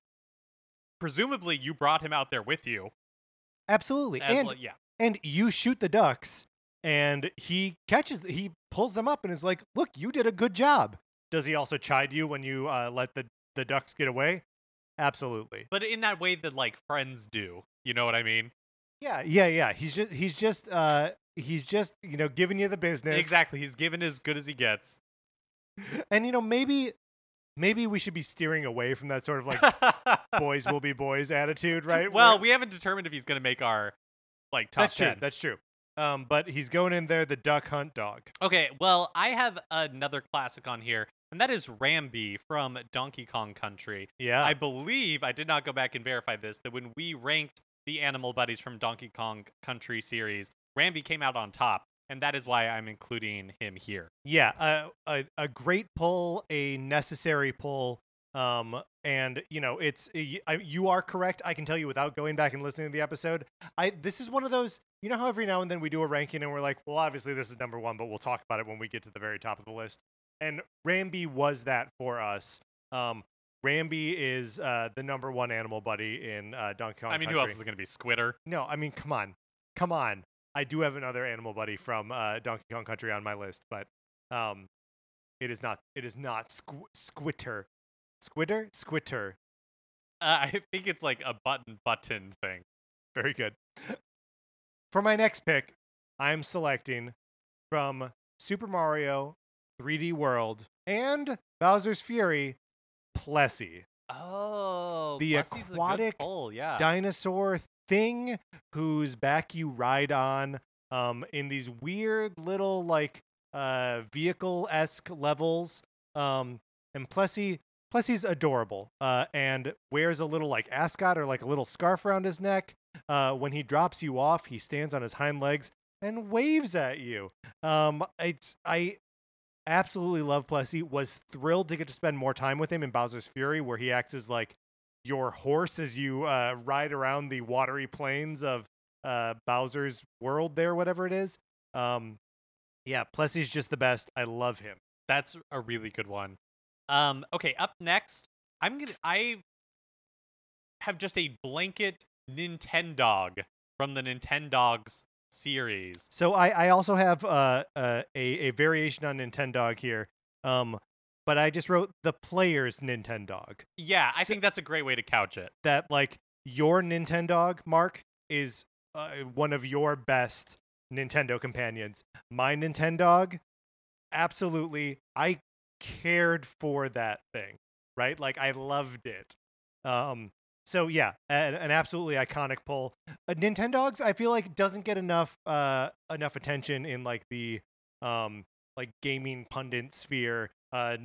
presumably you brought him out there with you. Absolutely, and like, yeah, and you shoot the ducks, and he catches, he pulls them up, and is like, "Look, you did a good job." Does he also chide you when you uh, let the the ducks get away? Absolutely. but in that way that like friends do. You know what I mean? Yeah, yeah, yeah. He's just he's just uh he's just, you know, giving you the business. Exactly. He's given as good as he gets. And you know, maybe maybe we should be steering away from that sort of like boys will be boys attitude, right? Well, Where- we haven't determined if he's going to make our like top that's true. That's true. Um, but he's going in there, the duck hunt dog. Okay, well, I have another classic on here, and that is Rambi from Donkey Kong Country. Yeah. I believe I did not go back and verify this that when we ranked the animal buddies from Donkey Kong Country series, Rambi came out on top, and that is why I'm including him here. Yeah, uh, a a great pull, a necessary pull. Um, and you know, it's you are correct. I can tell you without going back and listening to the episode. I this is one of those. You know how every now and then we do a ranking and we're like, well, obviously this is number one, but we'll talk about it when we get to the very top of the list. And Rambi was that for us. Um, Rambi is uh, the number one animal buddy in uh, Donkey Kong. I mean, who else is going to be Squitter? No, I mean, come on, come on. I do have another animal buddy from uh, Donkey Kong Country on my list, but um, it is not. It is not Squ- Squitter. Squitter. Squitter. Uh, I think it's like a button button thing. Very good. For my next pick, I'm selecting from Super Mario 3D World and Bowser's Fury, Plessy. Oh, The Plessy's aquatic yeah. dinosaur thing whose back you ride on um in these weird little like uh vehicle-esque levels um and Plessy Plessy's adorable uh and wears a little like ascot or like a little scarf around his neck uh when he drops you off he stands on his hind legs and waves at you. Um it's I absolutely love Plessy was thrilled to get to spend more time with him in Bowser's Fury where he acts as like your horse as you uh, ride around the watery plains of uh, Bowser's world there, whatever it is. Um, yeah, Plessy's just the best. I love him. That's a really good one. Um, okay, up next, I'm gonna I have just a blanket Nintendog from the Nintendogs series. So I, I also have uh, uh, a, a variation on Nintendog here. Um, but I just wrote the player's Nintendog. Yeah, I So- think that's a great way to couch it. That like your Nintendog, Mark, is uh, one of your best Nintendo companions. My Nintendog, absolutely, I cared for that thing, right? Like I loved it. Um, so yeah, an, an absolutely iconic pull. Uh, Nintendogs, I feel like doesn't get enough uh enough attention in like the um like gaming pundit sphere. Uh,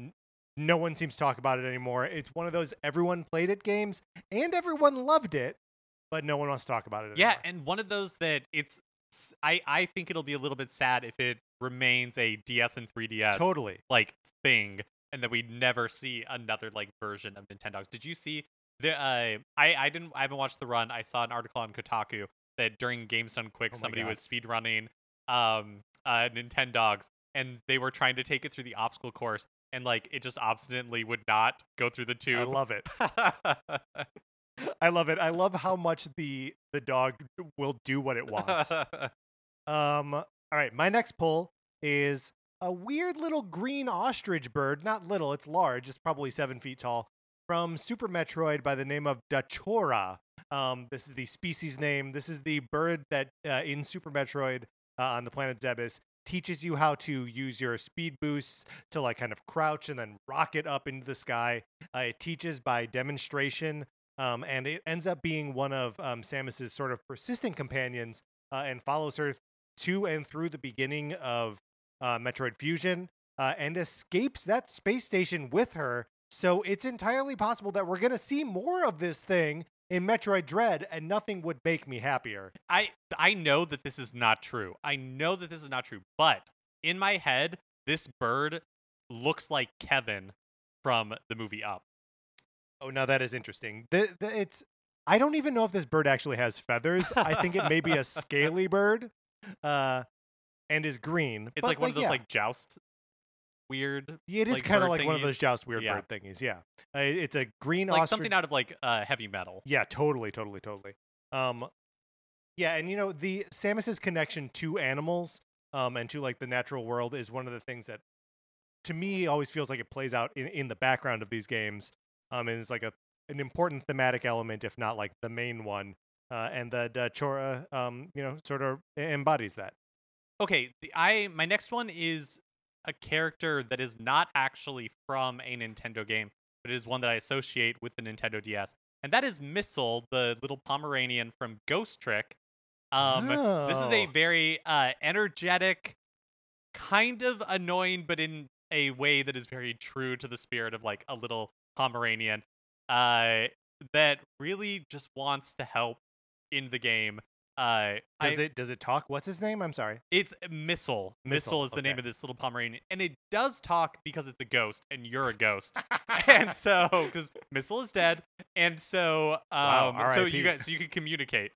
no one seems to talk about it anymore. It's one of those everyone played it games and everyone loved it, but no one wants to talk about it. Yeah, anymore. and one of those that it's I I think it'll be a little bit sad if it remains a DS and 3DS totally. like thing and that we never see another like version of Nintendogs. Did you see the uh I I didn't I haven't watched the run. I saw an article on Kotaku that during Games Done Quick Oh somebody God. was speedrunning um uh Nintendogs and they were trying to take it through the obstacle course and like it just obstinately would not go through the tube. I love it. I love it. I love how much the the dog will do what it wants. Um, all right, my next pull is a weird little green ostrich bird. Not little, it's large. It's probably seven feet tall. from Super Metroid by the name of Dachora. Um, this is the species name. This is the bird that uh, in Super Metroid uh, on the planet Zebes teaches you how to use your speed boosts to like kind of crouch and then rocket up into the sky. Uh, it teaches by demonstration, um, and it ends up being one of um, Samus's sort of persistent companions uh, and follows her to and through the beginning of uh, Metroid Fusion uh, and escapes that space station with her. So it's entirely possible that we're going to see more of this thing in Metroid Dread, and nothing would make me happier. I I know that this is not true. I know that this is not true, but in my head, this bird looks like Kevin from the movie Up. Oh, now that is interesting. The, the, it's I don't even know if this bird actually has feathers. I think it may be a scaly bird, uh, and is green. It's like one of those yeah. like joust weird. Yeah, it is like, kind of like one of those joust weird Yeah. bird thingies. Yeah, uh, it's a green It's like ostrich. something out of like uh, heavy metal. Yeah, totally, totally, totally. Um, yeah, and you know the Samus's connection to animals, um, and to like the natural world is one of the things that, to me, always feels like it plays out in, in the background of these games. Um, and is like a an important thematic element, if not like the main one. Uh, and the, the Chora, um, you know, sort of embodies that. Okay, the, I my next one is a character that is not actually from a Nintendo game, but is one that I associate with the Nintendo DS, and that is Missile, the little Pomeranian from Ghost Trick. Um, this is a Oh. very uh, energetic, kind of annoying, but in a way that is very true to the spirit of like a little Pomeranian, uh, that really just wants to help in the game. Uh, Does I- it does it talk? What's his name? I'm sorry. it's Missile. Missile, Missile, is the name of this little Pomeranian, and it does talk because it's a ghost, and you're a ghost, and so because Missile is dead, and so um, Wow, so you guys, so you can communicate.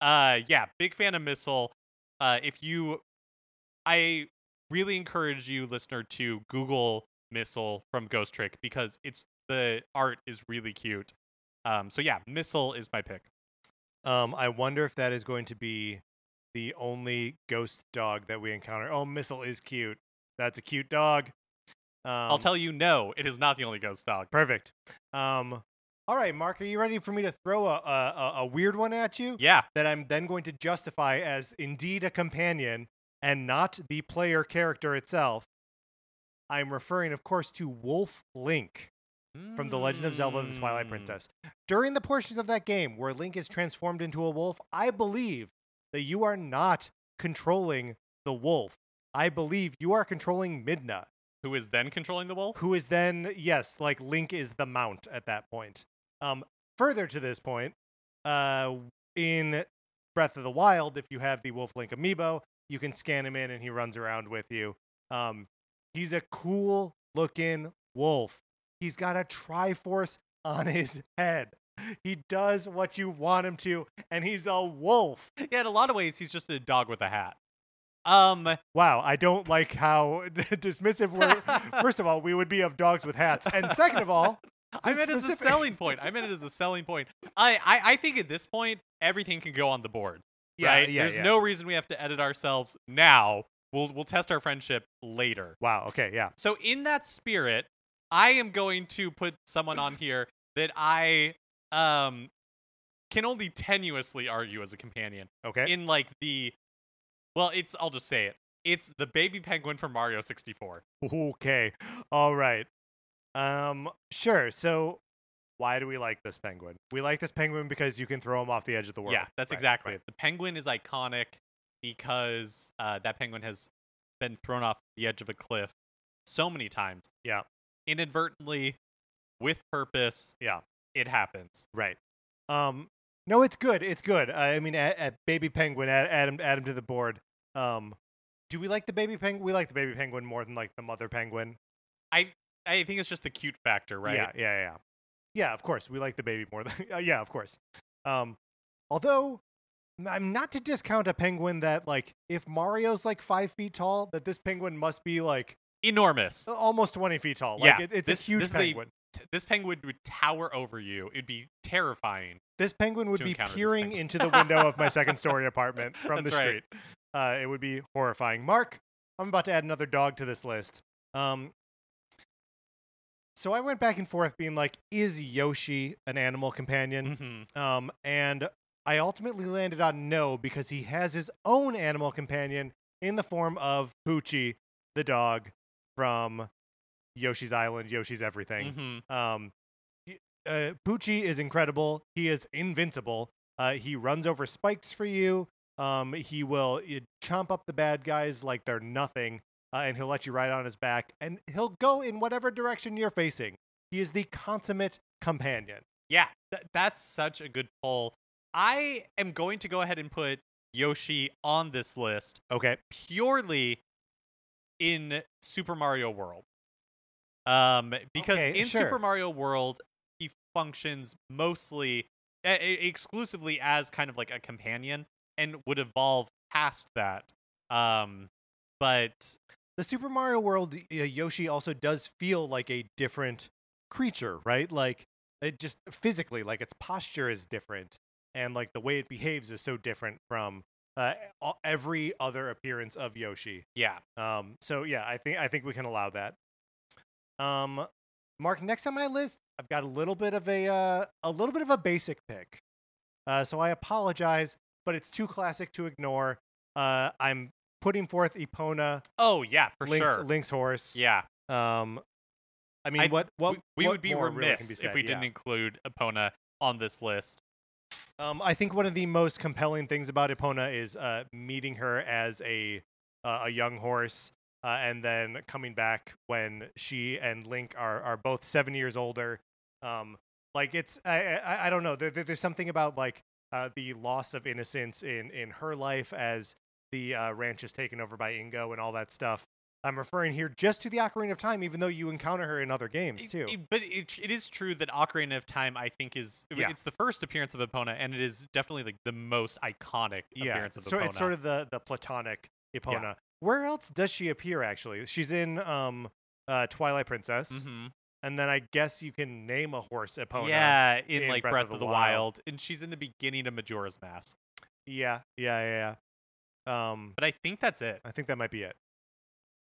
Uh, yeah, big fan of Missile. Uh, if you, I really encourage you, listener, to Google Missile from Ghost Trick because it's the art is really cute. Um, so yeah, Missile is my pick. Um, I wonder if that is going to be the only ghost dog that we encounter. Oh, Missile is cute. That's a cute dog. Um, I'll tell you, no, it is not the only ghost dog. Perfect. Um, all right, Mark, are you ready for me to throw a, a, a- a weird one at you Yeah, that I'm then going to justify as indeed a companion and not the player character itself? I'm referring, of course, to Wolf Link. From The Legend of Zelda: The Twilight Mm. Princess. During the portions of that game where Link is transformed into a wolf, I believe that you are not controlling the wolf. I believe you are controlling Midna, Who is then controlling the wolf? who is then yes, like Link is the mount at that point. Um, further to this point, uh, in Breath of the Wild, if you have the Wolf Link amiibo, you can scan him in and he runs around with you. Um, he's a cool looking wolf. He's got a Triforce on his head. He does what you want him to, and he's a wolf. Yeah, in a lot of ways, he's just a dog with a hat. Um, Wow, I don't like how dismissive we're. First of all, we would be of dogs with hats, and second of all, I meant it as a selling point. I meant it as a selling point. I, I, I think at this point, everything can go on the board. yeah, right? yeah, There's yeah. no reason we have to edit ourselves now. We'll we'll test our friendship later. Wow. Okay. Yeah. So in that spirit, I am going to put someone on here that I um can only tenuously argue as a companion. Okay. In like the well, it's I'll just say it. It's the baby penguin from Mario 64. Okay. All right. Um sure. So why do we like this penguin? We like this penguin because you can throw him off the edge of the world. Yeah, that's Right, exactly right. it. The penguin is iconic because uh, that penguin has been thrown off the edge of a cliff so many times. Yeah. Inadvertently, with purpose. Yeah. It happens. Right. Um no, it's good. It's good. I mean at, at baby penguin add, add him add him to the board. Um do we like the baby penguin? We like the baby penguin more than like the mother penguin. I I think it's just the cute factor, right? Yeah, yeah, yeah. Yeah, of course. We like the baby more than uh, yeah, of course. Um although I'm not to discount a penguin that like if Mario's like five feet tall, that this penguin must be like Enormous. almost 20 feet tall. Like Yeah, it, it's this- a huge this a- penguin. T- This penguin would tower over you. It'd be terrifying. this penguin would be peering into the window of my second story apartment from the That's right. street. Uh, it would be horrifying. Mark, I'm about to add another dog to this list. Um, so I went back and forth being like, is Yoshi an animal companion? Mhm. Um, and I ultimately landed on no because he has his own animal companion in the form of Poochie, the dog from Yoshi's Island, Yoshi's Everything. Mhm. Um, uh, Poochie is incredible. He is invincible. Uh, he runs over spikes for you. Um, he will uh, chomp up the bad guys like they're nothing, uh, and he'll let you ride on his back, and he'll go in whatever direction you're facing. He is the consummate companion. Yeah, th- that's such a good poll. I am going to go ahead and put Yoshi on this list Okay. purely in Super Mario World. Um, because Okay, in sure. Super Mario World, he functions mostly e- exclusively as kind of like a companion and would evolve past that. Um, but The Super Mario World uh, Yoshi also does feel like a different creature, right? Like it just physically, like its posture is different, and like the way it behaves is so different from uh, every other appearance of Yoshi. yeah, Um, so yeah, I think I think we can allow that. Um, Mark, next on my list, I've got a little bit of a uh, a little bit of a basic pick. Uh, so I apologize, but it's too classic to ignore. Uh, I'm putting forth Epona, oh yeah, for Link's, sure. Link's horse. Yeah, Um, I mean, I- what what we, we what would be really remiss can be if we Yeah. didn't include Epona on this list. Um, I think one of the most compelling things about Epona is uh, meeting her as a uh, a young horse, uh, and then coming back when she and Link are are both seven years older. Um, like it's I I, I don't know. There, there- there's something about like uh, the loss of innocence in in her life as the uh, ranch is taken over by Ingo and all that stuff. I'm referring here just to the Ocarina of Time, even though you encounter her in other games too. it- but it, it is true that Ocarina of Time, I think, is Yeah. it's the first appearance of Epona, and it is definitely like the most iconic yeah, appearance of so Epona. it's sort of the the platonic Epona. Where else does she appear? Actually, she's in um uh Twilight Princess, Mhm. and then I guess you can name a horse Epona. yeah, in, in like Breath, of the, Wild. and she's in the beginning of Majora's Mask. yeah, yeah, yeah. yeah. Um, But I think that's it. I think that might be it.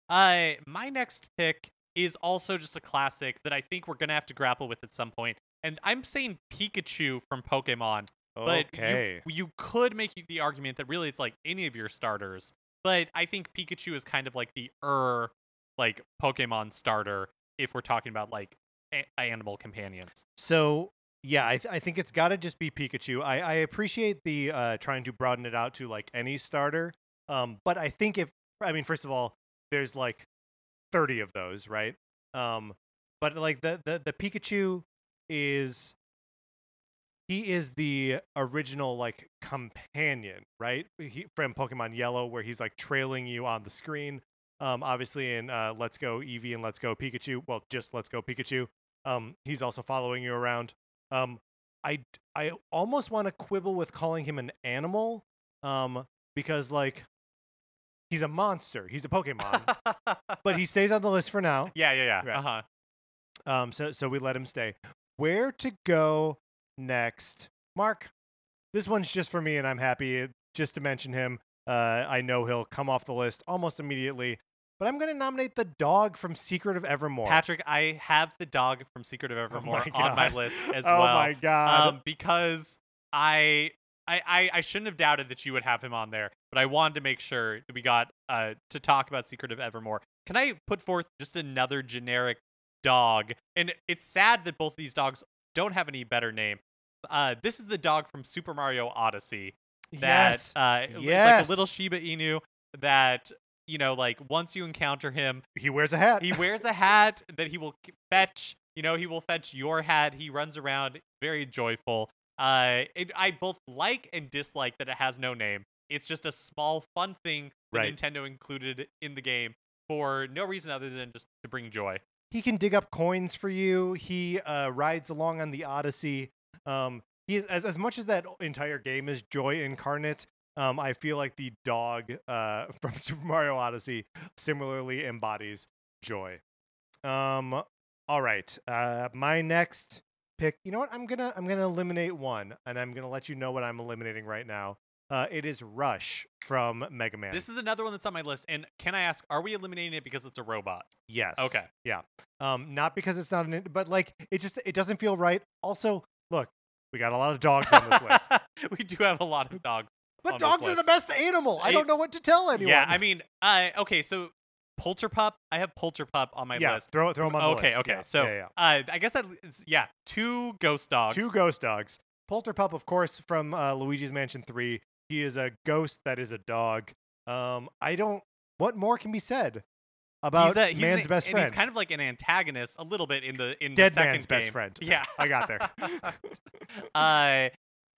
Uh, my next pick is also just a classic that I think we're gonna have to grapple with at some point, and I'm saying Pikachu from Pokemon. But Okay. you, you could make the argument that really it's like any of your starters. But I think Pikachu is kind of like the er like Pokemon starter if we're talking about like a- animal companions. So yeah, I, th- I think it's got to just be Pikachu. I, I appreciate the uh, trying to broaden it out to like any starter. Um, but I think if I mean, first of all, there's like thirty of those, right? Um, but like the the the Pikachu is he is the original like companion, right? He, from Pokemon Yellow, where he's like trailing you on the screen. Um, obviously in uh, Let's Go Eevee and Let's Go Pikachu. Well, just Let's Go Pikachu. Um, he's also following you around. Um, I I almost want to quibble with calling him an animal, um, because like he's a monster. He's a Pokemon, but he stays on the list for now. yeah, yeah, yeah. Right. Uh huh. Um, so so we let him stay. Where to go next, Mark? This one's just for me, and I'm happy just to mention him. Uh, I know he'll come off the list almost immediately, but I'm gonna nominate the dog from Secret of Evermore. Patrick, I have the dog from Secret of Evermore on my list as oh well. Oh my god! um, because I, I I I shouldn't have doubted that you would have him on there, but I wanted to make sure that we got uh to talk about Secret of Evermore. Can I put forth just another generic dog? And it's sad that both these dogs don't have any better name. Uh, this is the dog from Super Mario Odyssey. That, yes, uh, it's like a little Shiba Inu that you know, like once you encounter him, he wears a hat. he wears a hat that he will fetch. You know, he will fetch your hat. He runs around very joyful. Uh, it, I both like and dislike that it has no name. It's just a small fun thing that Right. Nintendo included in the game for no reason other than just to bring joy. he can dig up coins for you. He uh, rides along on the Odyssey. Um, he is, as as much as that entire game is joy incarnate. Um, I feel like the dog uh, from Super Mario Odyssey similarly embodies joy. Um, all right. Uh, my next pick. You know what? I'm gonna I'm gonna eliminate one, and I'm gonna let you know what I'm eliminating right now. Uh, it is Rush from Mega Man. This is another one that's on my list. And can I ask, are we eliminating it because it's a robot? yes. Okay. Yeah. Um, not because it's not an, but like it just it doesn't feel right. Also, look, we got a lot of dogs on this list. we do have a lot of dogs. But dogs are the best animal. I I- don't know what to tell anyone. Yeah, I mean, uh, okay, so Polterpup, I have Polterpup on my yeah, list. throw throw them on the okay, list. okay. Yeah, So, yeah. Uh, I guess that is, yeah, two ghost dogs. two ghost dogs. Polterpup, of course, from uh, Luigi's Mansion Three. He is a ghost that is a dog. Um, I don't. What more can be said about he's a, he's man's an, best friend? He's kind of like an antagonist a little bit in the in Dead the second man's best friend. Yeah, I got there. uh,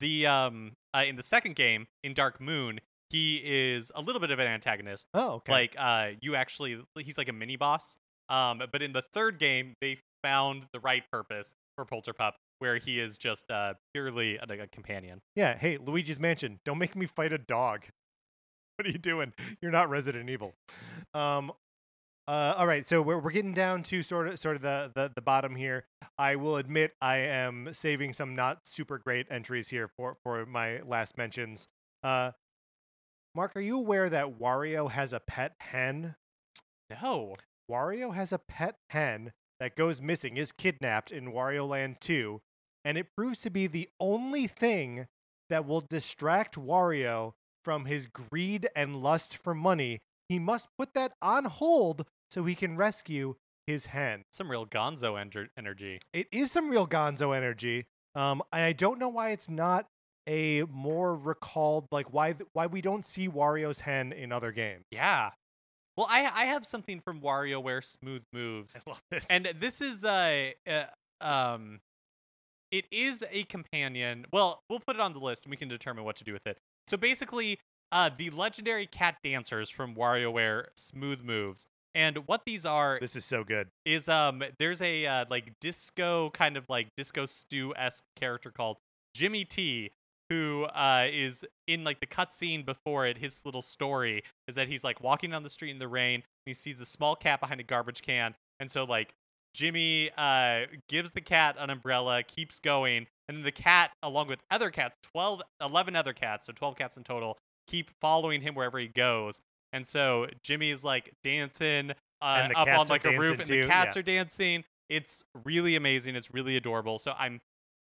the um, uh, in the second game in Dark Moon, he is a little bit of an antagonist. oh, okay. Like, uh, you actually, he's like a mini boss. Um, but in the third game, they found the right purpose for Polterpup, where he is just uh purely a, a companion. yeah. Hey, Luigi's Mansion. Don't make me fight a dog. What are you doing? You're not Resident Evil. Um. Uh, all right, so we're we're getting down to sort of sort of the, the the bottom here. I will admit I am saving some not super great entries here for for my last mentions. Uh, Mark, are you aware that Wario has a pet hen? No. Wario has a pet hen that goes missing, is kidnapped in Wario Land 2, and it proves to be the only thing that will distract Wario from his greed and lust for money. He must put that on hold so he can rescue his hen. Some real gonzo ener- energy. It is some real gonzo energy. Um, I don't know why it's not a more recalled, like why th- why we don't see Wario's hen in other games. Yeah. Well, I I have something from WarioWare Smooth Moves. I love this. And this is uh, uh um it is a companion. Well, we'll put it on the list and we can determine what to do with it. So basically, uh the legendary cat dancers from WarioWare Smooth Moves. And what these are this is so good. is um there's a uh, like disco kind of like disco stew esque character called Jimmy T who uh is in like the cutscene before it his little story is that he's like walking down the street in the rain and he sees a small cat behind a garbage can and so like Jimmy uh gives the cat an umbrella keeps going and then the cat along with other cats 12 11 other cats so 12 cats in total keep following him wherever he goes and so Jimmy's like dancing uh, up on like a roof, dancing and the cats yeah. are dancing. It's really amazing. It's really adorable. So I'm,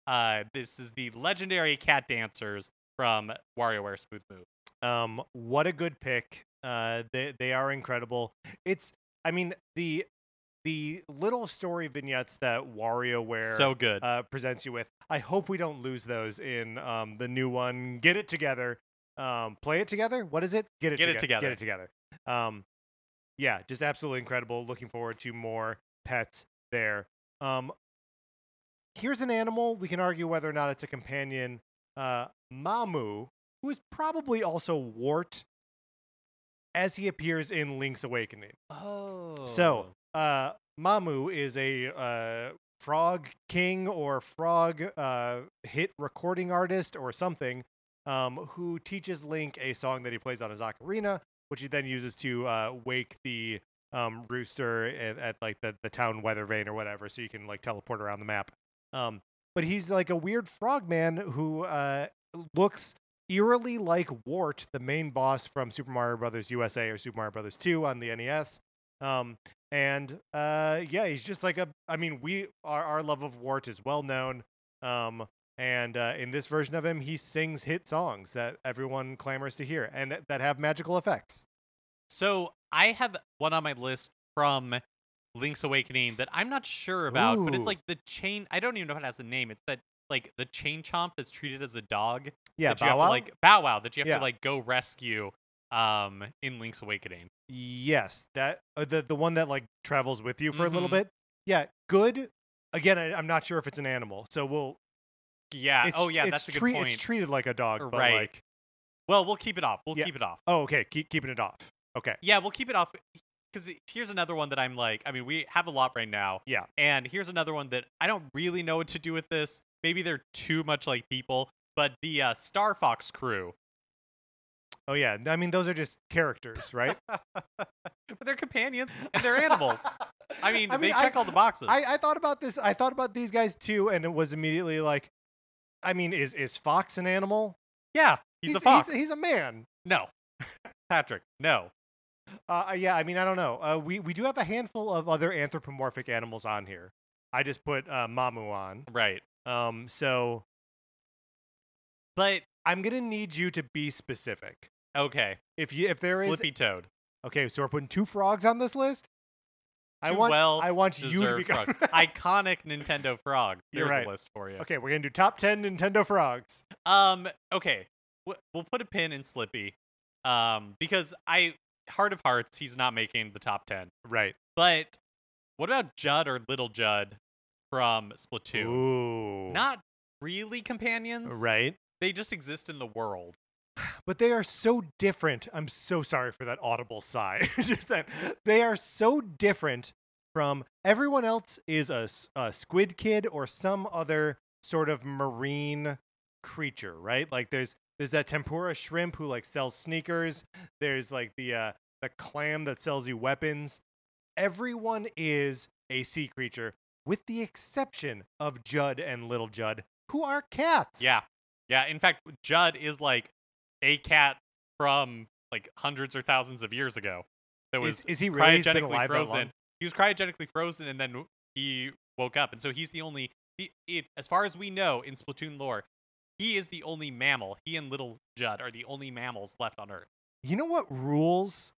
uh, this is the legendary cat dancers from WarioWare Smooth Move. Um, what a good pick. Uh, they they are incredible. It's, I mean, the the little story vignettes that WarioWare So good. uh, presents you with. I hope we don't lose those in um the new one. Get it together. Um, play it together. What is it? Get it. Get it together. together. Get it together. Um, yeah, just absolutely incredible. Looking forward to more pets there. Um, here's an animal. We can argue whether or not it's a companion. Uh, Mamu, who is probably also Wart, as he appears in Link's Awakening. oh. So, uh, Mamu is a uh, frog king or frog uh, hit recording artist or something um, who teaches Link a song that he plays on his ocarina, which he then uses to uh, wake the um, rooster at, at like the, the town weather vane or whatever, so you can like teleport around the map. Um, but he's like a weird frog man who uh, looks eerily like Wart, the main boss from Super Mario Brothers USA or Super Mario Brothers 2 on the NES. Um, and uh, yeah, he's just like a. I mean, we our our love of Wart is well known. Um, and uh, in this version of him, he sings hit songs that everyone clamors to hear and that have magical effects. so I have one on my list from Link's Awakening that I'm not sure about, but it's like the chain. I don't even know if it has a name. It's that like the chain chomp that's treated as a dog. Yeah, that you Bow have Wow? to like Bow Wow that you have Yeah. to like go rescue um in Link's Awakening. Yes, that uh, the the one that like travels with you for a little Mhm. bit. Yeah, good. Again, I, I'm not sure if it's an animal, so we'll. Yeah. Oh yeah, that's a good treat- point. It's treated like a dog, but Right. like, well, we'll keep it off. We'll Yeah. keep it off. oh, okay, keep keeping it off. Okay, Yeah, we'll keep it off. Because here's another one that I'm like, I mean, we have a lot right now. Yeah. And here's another one that I don't really know what to do with this. Maybe they're too much like people, but the uh, Star Fox crew. oh yeah. I mean, those are just characters, right? but they're companions and they're animals. I mean, I they mean, I- check all the boxes. I, I thought about this. I thought about these guys too, and it was immediately like, I mean, is is Fox an animal? yeah. He's, a fox. He's, a man. no, Patrick. No. Uh, yeah, I mean, I don't know. Uh, we we do have a handful of other anthropomorphic animals on here. I just put uh, Mamu on. Right. Um, so But I'm gonna need you to be specific. okay. If you if there is Slippy Toad. okay, so we're putting two frogs on this list. I want well I want you to Deserved frog. Iconic Nintendo frog. You're There's right. a list for you. okay, we're gonna do top ten Nintendo frogs. Um. Okay. W- We'll put a pin in Slippy. Um. Because I, heart of hearts, he's not making the top ten. Right. But what about Judd or Little Judd from Splatoon? Ooh. Not really companions. right. They just exist in the world. But they are so different. I'm so sorry for that audible sigh. Just that they are so different from everyone else is a, a squid kid or some other sort of marine creature, right? Like there's there's that tempura shrimp who like sells sneakers. There's like the uh the clam that sells you weapons. Everyone is a sea creature with the exception of Judd and Little Judd, who are cats. Yeah. Yeah. In fact, Judd is like a cat from like hundreds or thousands of years ago. That was Is, is he really cryogenically alive that long? frozen. He was cryogenically frozen, and then he woke up, and so he's the only. The, it, as far as we know in Splatoon lore, he is the only mammal. He and Little Judd are the only mammals left on Earth. You know what rules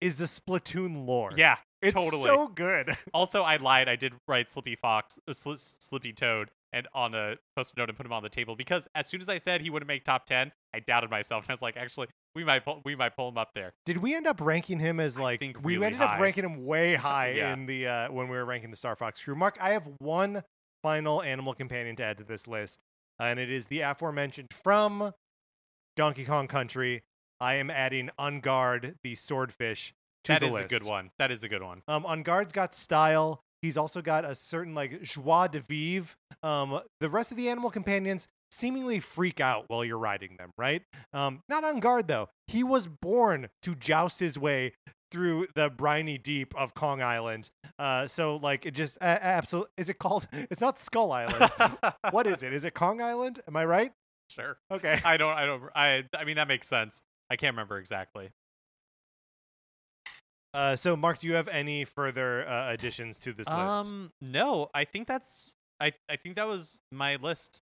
is the Splatoon lore. Yeah, it's totally. so good. Also, I lied. I did write Slippy Fox, uh, Sli- Slippy Toad, and on a post-it note and put him on the table because as soon as I said he wouldn't make top ten, I doubted myself. And I was like, actually, we might pull, we might pull him up there. Did we end up ranking him as like we really ended up ranking him way high Yeah. in the uh, when we were ranking the Star Fox crew? Mark, I have one final animal companion to add to this list, and it is the aforementioned from Donkey Kong Country. I am adding Enguarde, the swordfish, to That the is list. a good one. That is a good one. Um, Enguarde's got style. He's also got a certain like joie de vivre. Um, the rest of the animal companions seemingly freak out while you're riding them, right? Um, not on guard though. He was born to joust his way through the briny deep of Kong Island. Uh, so like it just uh, absolutely is it called? It's not Skull Island. what is it? Is it Kong Island? Am I right? Sure. Okay. I don't. I don't. I. I mean, that makes sense. I can't remember exactly. Uh, so Mark, do you have any further uh, additions to this list? Um, no. I think that's. I. I think that was my list.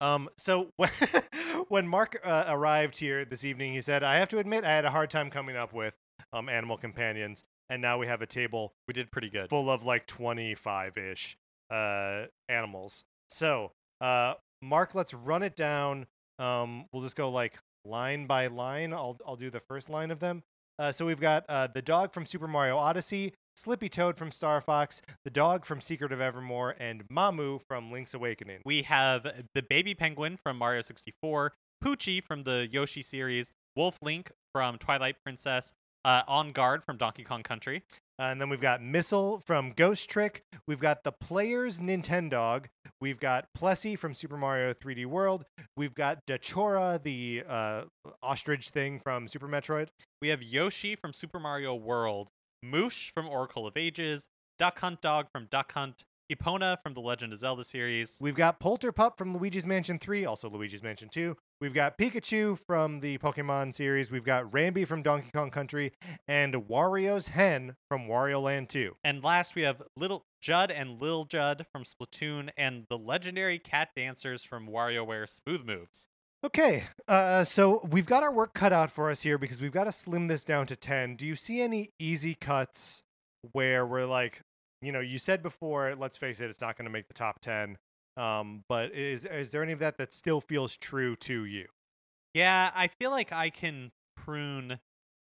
Um, so when, when Mark uh, arrived here this evening, he said, "I have to admit, I had a hard time coming up with um animal companions, and now we have a table We did pretty good. full of like twenty-five ish uh animals." So, uh, Mark, let's run it down. Um, we'll just go like line by line. I'll I'll do the first line of them. Uh, so we've got uh, the dog from Super Mario Odyssey, Slippy Toad from Star Fox, the dog from Secret of Evermore, and Mamu from Link's Awakening. We have the baby penguin from Mario 64, Poochie from the Yoshi series, Wolf Link from Twilight Princess, uh, Enguarde from Donkey Kong Country. Uh, and then we've got Missile from Ghost Trick. We've got the Player's Nintendog. We've got Plessy from Super Mario 3D World. We've got Dachora, the uh, ostrich thing from Super Metroid. We have Yoshi from Super Mario World, Moosh from Oracle of Ages, Duck Hunt Dog from Duck Hunt, Epona from the Legend of Zelda series. We've got Polterpup from Luigi's Mansion 3, also Luigi's Mansion 2. We've got Pikachu from the Pokemon series. We've got Rambi from Donkey Kong Country. And Wario's Hen from Wario Land 2. And last, we have Little Judd and Lil Judd from Splatoon, and the legendary cat dancers from WarioWare Smooth Moves. Okay, uh, so we've got our work cut out for us here because we've got to slim this down to 10. Do you see any easy cuts where we're like, you know, you said before, let's face it, it's not going to make the top 10. Um, but is is there any of that that still feels true to you? Yeah, I feel like I can prune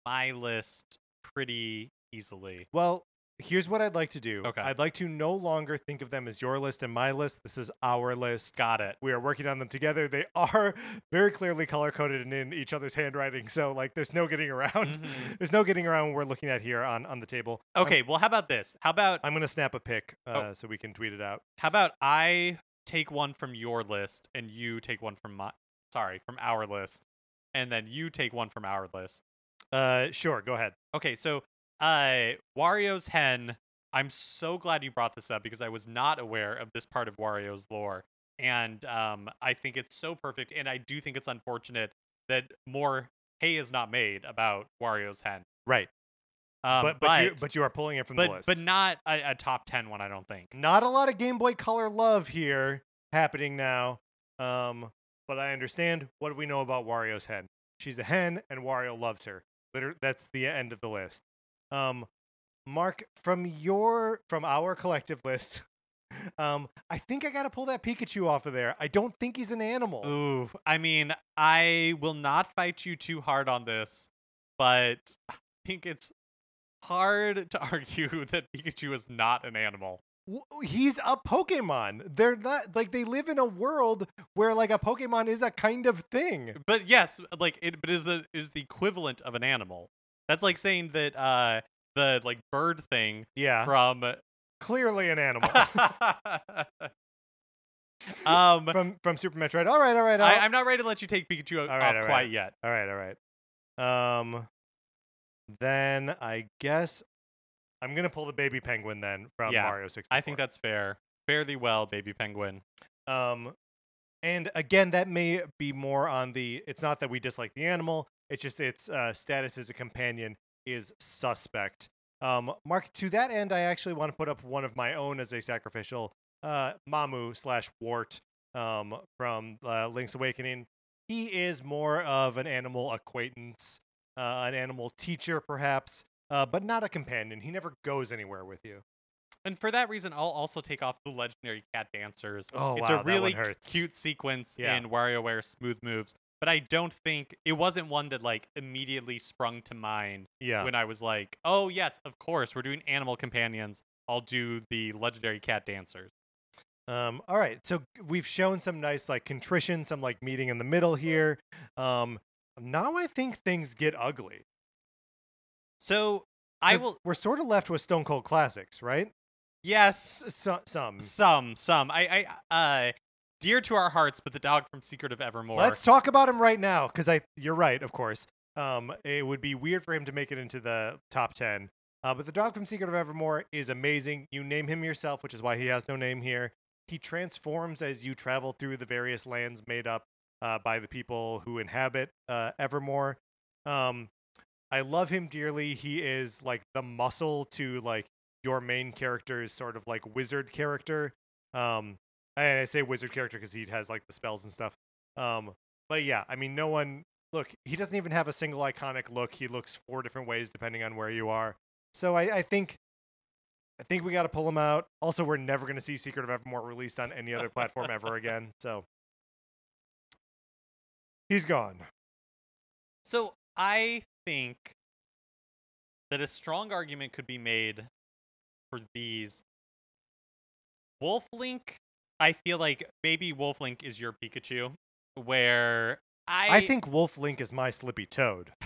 my list pretty easily. Well, here's what I'd like to do. Okay. I'd like to no longer think of them as your list and my list. This is our list. Got it. We are working on them together. They are very clearly color coded and in each other's handwriting. So like there's no getting around. Mhm. There's no getting around what we're looking at here on, on the table. I'm- Okay, well, how about this? How about I'm gonna snap a pic uh, Oh. so we can tweet it out. how about I take one from your list and you take one from my sorry from our list, and then you take one from our list. Uh, sure, go ahead. Okay, so uh Wario's hen. I'm so glad you brought this up because I was not aware of this part of Wario's lore. and um, I think it's so perfect. And I do think it's unfortunate that more hay is not made about Wario's hen. Right. Um, but, but, you, but you are pulling it from but, the list. but not a, a top ten one. I don't think. Not a lot of Game Boy Color love here happening now. Um, but I understand. What do we know about Wario's hen? She's a hen, and Wario loves her. That's the end of the list. Um, Mark, from your from our collective list, um, I think I got to pull that Pikachu off of there. I don't think he's an animal. Ooh, I mean, I will not fight you too hard on this, but I think it's hard to argue that Pikachu is not an animal. He's a Pokemon. They're not like they live in a world where like a Pokemon is a kind of thing. But yes, like it, but is the is the equivalent of an animal. That's like saying that uh the like bird thing Yeah, from clearly an animal um from from Super Metroid. All right, all right, I, I'm not ready to let you take Pikachu o- All right, off right. quite yet. All right, all right. Um, then I guess I'm gonna pull the baby penguin then from Yeah, Mario 64. I think that's fair. Fare thee well, baby penguin. um, and again, that may be more on the. It's not that we dislike the animal. It's just its uh, status as a companion is suspect. Um, Mark, to that end, I actually want to put up one of my own as a sacrificial. Uh, Mamu slash Wart um, from uh, Link's Awakening. He is more of an animal acquaintance, uh, an animal teacher, perhaps, uh, but not a companion. He never goes anywhere with you. And for that reason, I'll also take off the legendary cat dancers. Oh, it's wow, a really hurts. cute sequence Yeah. in WarioWare Smooth Moves, but I don't think it wasn't one that like immediately sprung to mind Yeah. when I was like, "Oh yes, of course, we're doing animal companions. I'll do the legendary cat dancers." Um, all right, so we've shown some nice like contrition, some like meeting in the middle here. Um, now I think things get ugly. So I will. We're sort of left with Stone Cold Classics, right? Yes, S- so, some. some, some. I, I, uh, dear to our hearts, but the dog from Secret of Evermore. Let's talk about him right now, because I you're right, of course. Um, it would be weird for him to make it into the top ten. Uh, but the dog from Secret of Evermore is amazing. You name him yourself, which is why he has no name here. He transforms as you travel through the various lands made up uh, by the people who inhabit uh, Evermore. Um, I love him dearly. He is like the muscle to like your main character's sort of like wizard character. Um, and I say wizard character because he has like the spells and stuff. Um, but yeah, I mean, no one look. He doesn't even have a single iconic look. He looks four different ways depending on where you are. So I, I think, I think we got to pull him out. Also, we're never going to see Secret of Evermore released on any other platform ever again. So he's gone. So I think that a strong argument could be made for these. Wolf Link, I feel like maybe Wolf Link is your Pikachu, where I I think Wolf Link is my Slippy Toad.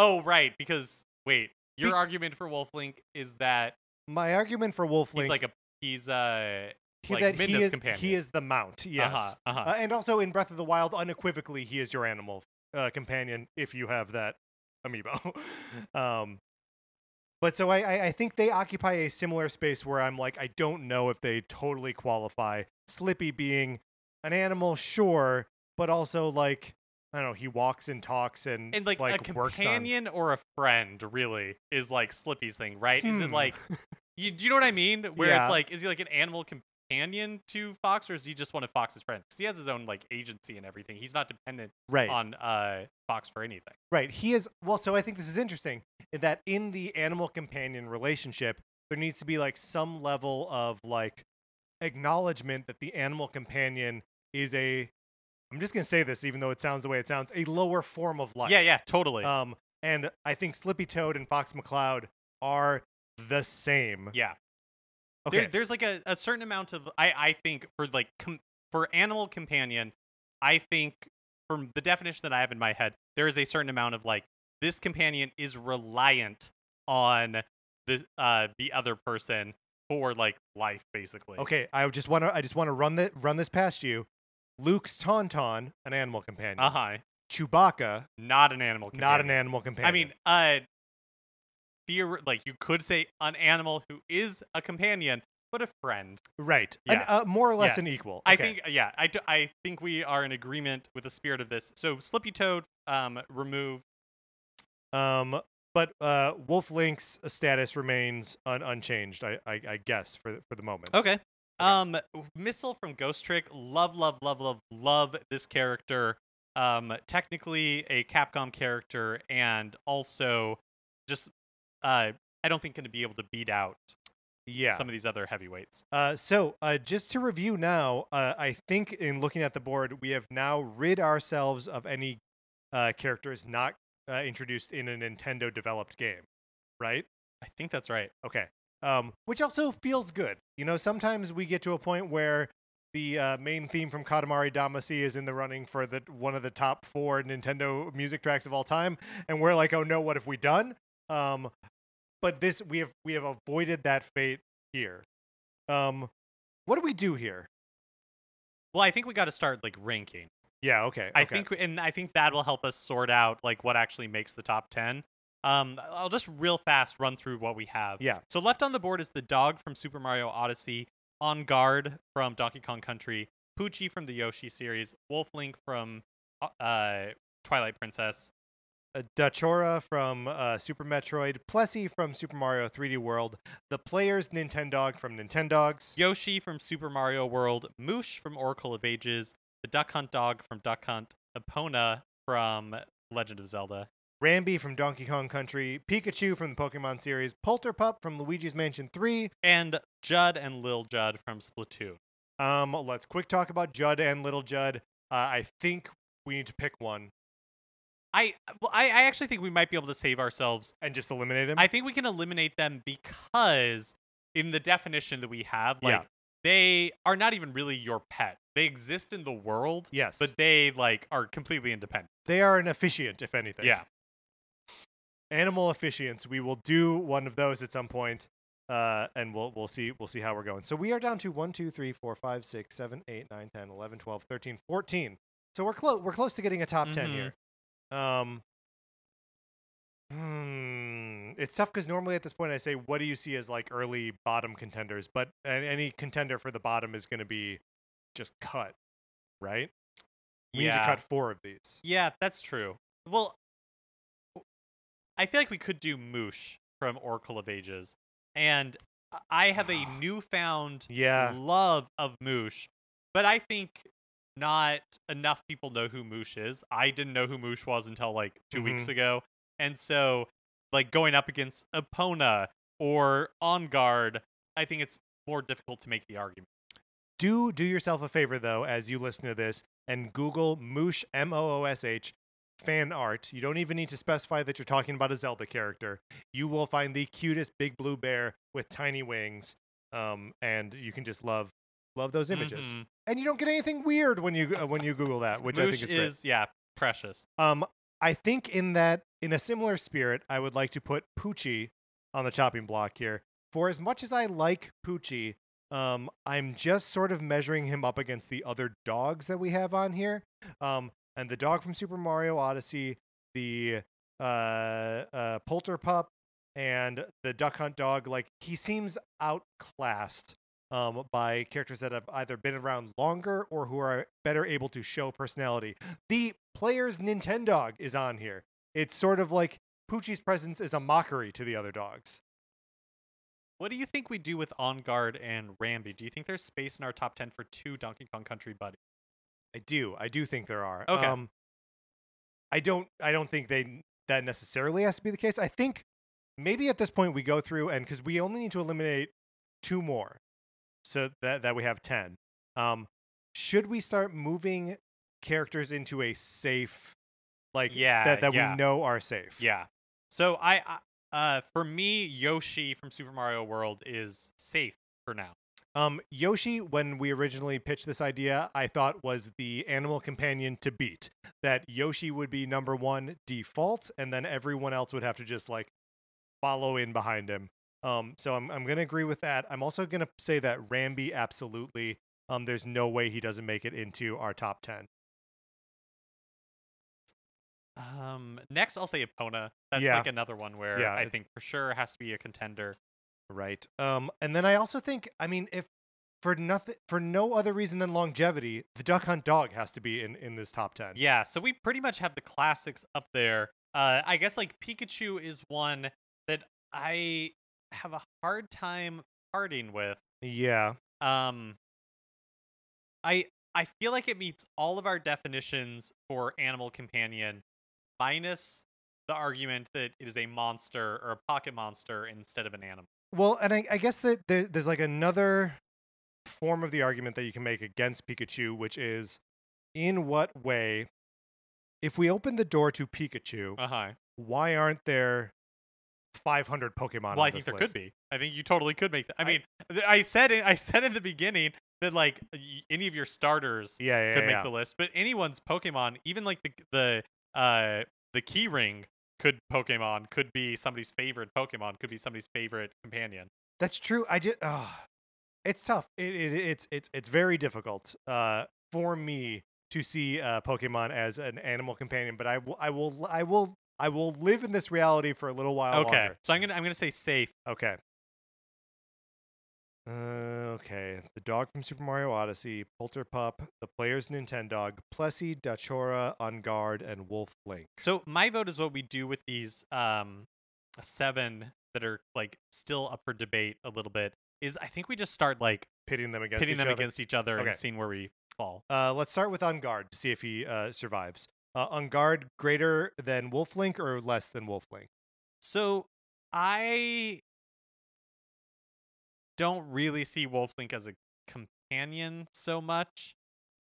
Oh right, because wait, your Be- argument for Wolf Link is that My argument for Wolf Link he's Link like a he's uh he- like that he Midna's is companion. he is the mount. Yes. uh-huh, uh-huh. Uh, and also in Breath of the Wild, unequivocally, he is your animal uh, companion if you have that amiibo. um, but so I, I, think they occupy a similar space where I'm like, I don't know if they totally qualify. Slippy being an animal, sure, but also like, I don't know, he walks and talks and, and like, like a works on. companion or a friend really is like Slippy's thing, right? Is it Hmm. like you, do you know what I mean? Where Yeah. it's like, is he like an animal companion to Fox, or is he just one of Fox's friends? Because he has his own like agency and everything. He's not dependent right. on uh Fox for anything. Right. He is well, so I think this is interesting in that in the animal companion relationship, there needs to be like some level of like acknowledgement that the animal companion is a I'm just gonna say this even though it sounds the way it sounds, a lower form of life. Yeah, yeah, totally. Um and I think Slippy Toad and Fox McCloud are the same. yeah. Okay. There, there's like a, a certain amount of I I think for like com- for animal companion, I think from the definition that I have in my head, there is a certain amount of like this companion is reliant on the uh the other person for like life basically. okay, I just wanna I just wanna run the run this past you. Luke's Tauntaun, an animal companion. Uh huh. Chewbacca, Not an animal. Companion. not an animal companion. I mean, uh, theor- like you could say an animal who is a companion, but a friend. Right. An- uh, more or less an Yes. equal. I think yeah, I, d- I think we are in agreement with the spirit of this. So Slippy Toad um remove Um, but uh, Wolf Link's status remains un- unchanged. I, I I guess for for the moment. Okay. Um Missile from Ghost Trick, love love love love love this character. Um technically a Capcom character and also just uh I don't think going to be able to beat out Yeah. some of these other heavyweights. Uh, so uh, just to review now, uh, I think in looking at the board, we have now rid ourselves of any uh, characters not uh, introduced in a Nintendo developed game, right? I think that's right. Okay. Um, which also feels good. You know, sometimes we get to a point where the uh, main theme from Katamari Damacy is in the running for the one of the top four Nintendo music tracks of all time, and we're like, oh no, what have we done? Um, but this we have we have avoided that fate here. Um, what do we do here? Well, I think we got to start like ranking. Yeah, okay. I okay. think, and I think that will help us sort out like what actually makes the top ten. Um, I'll just real fast run through what we have. Yeah. So left on the board is the dog from Super Mario Odyssey, Enguarde from Donkey Kong Country, Poochie from the Yoshi series, Wolf Link from uh, Twilight Princess, Dachora from uh, Super Metroid, Plessy from Super Mario 3D World, the player's Nintendog from Nintendogs, Yoshi from Super Mario World, Moosh from Oracle of Ages, the Duck Hunt dog from Duck Hunt, Epona from Legend of Zelda, Rambi from Donkey Kong Country, Pikachu from the Pokemon series, Polterpup from Luigi's Mansion 3. and Judd and Lil Judd from Splatoon. Um, let's quick talk about Judd and Little Judd. Uh, I think we need to pick one I, well, I I actually think we might be able to save ourselves. and just eliminate him. I think we can eliminate them because in the definition that we have, like Yeah. they are not even really your pet. They exist in the world, yes, but they like are completely independent. they are an officiant, if anything. Yeah. animal officiants. We will do one of those at some point, uh, and we'll we'll see we'll see how we're going. So we are down to 1, 2, 3, 4, 5, 6, 7, 8, 9, 10, 11, 12, 13, 14. So we're close we're close to getting a top 10 Mhm. here. Um Hmm. It's tough because normally at this point I say, what do you see as like early bottom contenders? But any contender for the bottom is going to be just cut, right? We need to cut four of these. Yeah, that's true. Well, I feel like we could do Moosh from Oracle of Ages, and I have a newfound Yeah. love of Moosh, but I think not enough people know who Moosh is. I didn't know who Moosh was until like 2 weeks Mm-hmm. ago, and so like going up against Epona or Enguarde, I think it's more difficult to make the argument. Do do yourself a favor though, as you listen to this, and Google Moosh M O O S H fan art. You don't even need to specify that you're talking about a Zelda character. You will find the cutest big blue bear with tiny wings, um, and you can just love love those images. Mhm. And you don't get anything weird when you uh, when you Google that, which I think is is yeah precious. Um, I think in that, in a similar spirit, I would like to put Poochie on the chopping block here. For as much as I like Poochie, um, I'm just sort of measuring him up against the other dogs that we have on here. Um, and the dog from Super Mario Odyssey, the uh, uh, Polterpup, and the Duck Hunt dog. Like he seems outclassed um, by characters that have either been around longer or who are better able to show personality. The player's Nintendog is on here. It's sort of like Poochie's presence is a mockery to the other dogs. What do you think we do with Enguarde and Rambi? Do you think there's space in our top 10 for two Donkey Kong Country buddies? I do. I do think there are. Okay. Um, I don't. I don't think they that necessarily has to be the case. I think maybe at this point we go through and because we only need to eliminate two more, so that that we have ten. Um, should we start moving characters into a safe, like Yeah, that that yeah. we know are safe? Yeah. So I, I uh for me Yoshi from Super Mario World is safe for now. Um, Yoshi, when we originally pitched this idea, I thought was the animal companion to beat. That Yoshi would be number one default, and then everyone else would have to just like follow in behind him. Um, so I'm I'm gonna agree with that. I'm also gonna say that Rambi absolutely. Um, there's no way he doesn't make it into our top ten. Um next I'll say Epona. That's Yeah. like another one where Yeah, I think for sure has to be a contender. Right. Um, and then I also think, I mean, if for nothing, for no other reason than longevity, the Duck Hunt dog has to be in in this top ten. Yeah, so we pretty much have the classics up there. Uh, I guess like Pikachu is one that I have a hard time parting with. Yeah. Um, I I feel like it meets all of our definitions for animal companion, minus the argument that it is a monster or a pocket monster instead of an animal. Well, and I, I guess that there, there's like another form of the argument that you can make against Pikachu, which is in what way, if we open the door to Pikachu, Uh huh. why aren't there 500 Pokemon? Well, on I think this there list? could be. I think you totally could make that. I I- mean, I said it. I said in the beginning that like any of your starters Yeah, yeah, could make yeah. the list, but anyone's Pokemon, even like the the uh the key ring could Pokemon could be somebody's favorite Pokemon, could be somebody's favorite companion. That's true. I just, oh, it's tough. It, it, it's it's it's very difficult uh, for me to see uh, Pokemon as an animal companion, but I will I will I will I will live in this reality for a little while okay, longer. so I'm gonna I'm gonna say safe. Okay. Uh, okay. The dog from Super Mario Odyssey, Polterpup, the player's Nintendog, Plessy, Dachora, Enguarde, and Wolf Link. So my vote is what we do with these um seven that are like still up for debate a little bit. Is I think we just start like Pitting them against pitting each them other. against each other Okay. and seeing where we fall. Uh, let's start with Enguarde to see if he uh, survives. Uh, Enguarde greater than Wolf Link or less than Wolf Link? So I don't really see Wolflink as a companion so much.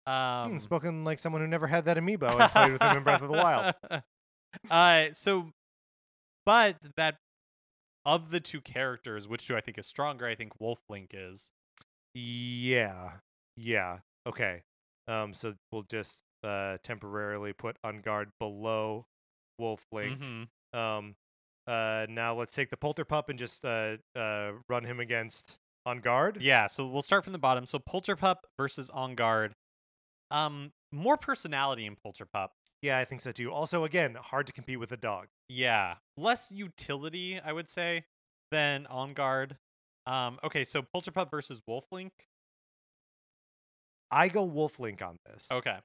Hmm, Um, spoken like someone who never had that amiibo and played with him in Breath of the Wild. uh, so, but that of the two characters, which do I think is stronger? I think Wolflink is. Yeah. Yeah. Okay. Um, so we'll just uh, temporarily put Enguarde below Wolf Link. Mhm. Um, uh, now let's take the Polterpup and just uh, uh, run him against Enguarde. Yeah, so we'll start from the bottom. So Polterpup versus Enguarde. Um, more personality in Polterpup. Yeah, I think so too. Also, again, hard to compete with a dog. Yeah, less utility, I would say, than Enguarde. Um, okay, so Polterpup versus Wolflink. I go Wolf Link on this. Okay,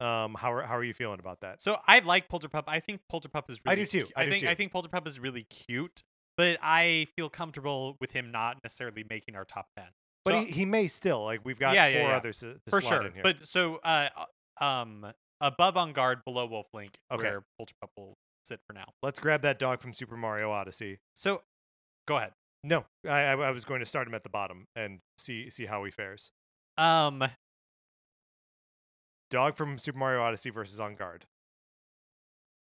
Um, how are how are you feeling about that? so I like Polterpup. I think Polterpup is I do too, cu- I do think too. I think Polterpup is really cute, but I feel comfortable with him not necessarily making our top ten. But So- he, he may still like we've got Yeah, four yeah, yeah. others to, to for sure. in here. But so uh, uh, um, above Enguarde, below Wolflink, Okay. where Polterpup will sit for now. let's grab that dog from Super Mario Odyssey. So, go ahead. No, I, I I was going to start him at the bottom and see see how he fares. Um, Dog from Super Mario Odyssey versus Enguarde.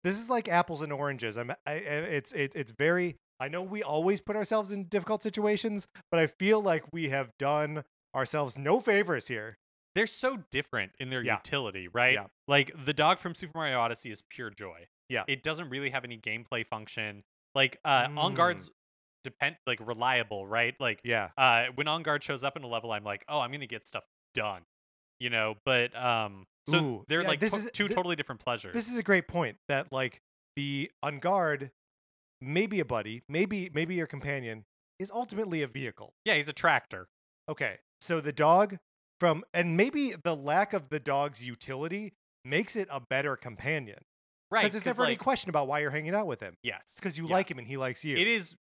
This is like apples and oranges. I'm I, it's it, it's very. I know we always put ourselves in difficult situations, but I feel like we have done ourselves no favors here. they're so different in their Yeah. utility, right? Yeah. Like the dog from Super Mario Odyssey is pure joy. Yeah. It doesn't really have any gameplay function. Like uh On Mm. Guard's depend like reliable, right? Like Yeah, uh when Enguarde shows up in a level, I'm like, oh, I'm gonna get stuff done. You know, but um so Ooh, they're yeah, like this to- is- two thi- totally different pleasures. this is a great point. That like the Enguarde, maybe a buddy, maybe maybe your companion, is ultimately a vehicle. yeah, he's a tractor. Okay, so the dog from and maybe the lack of the dog's utility makes it a better companion. Right. Because there's never any question about why you're hanging out with him. Yes. Because you yeah. like him and he likes you. It is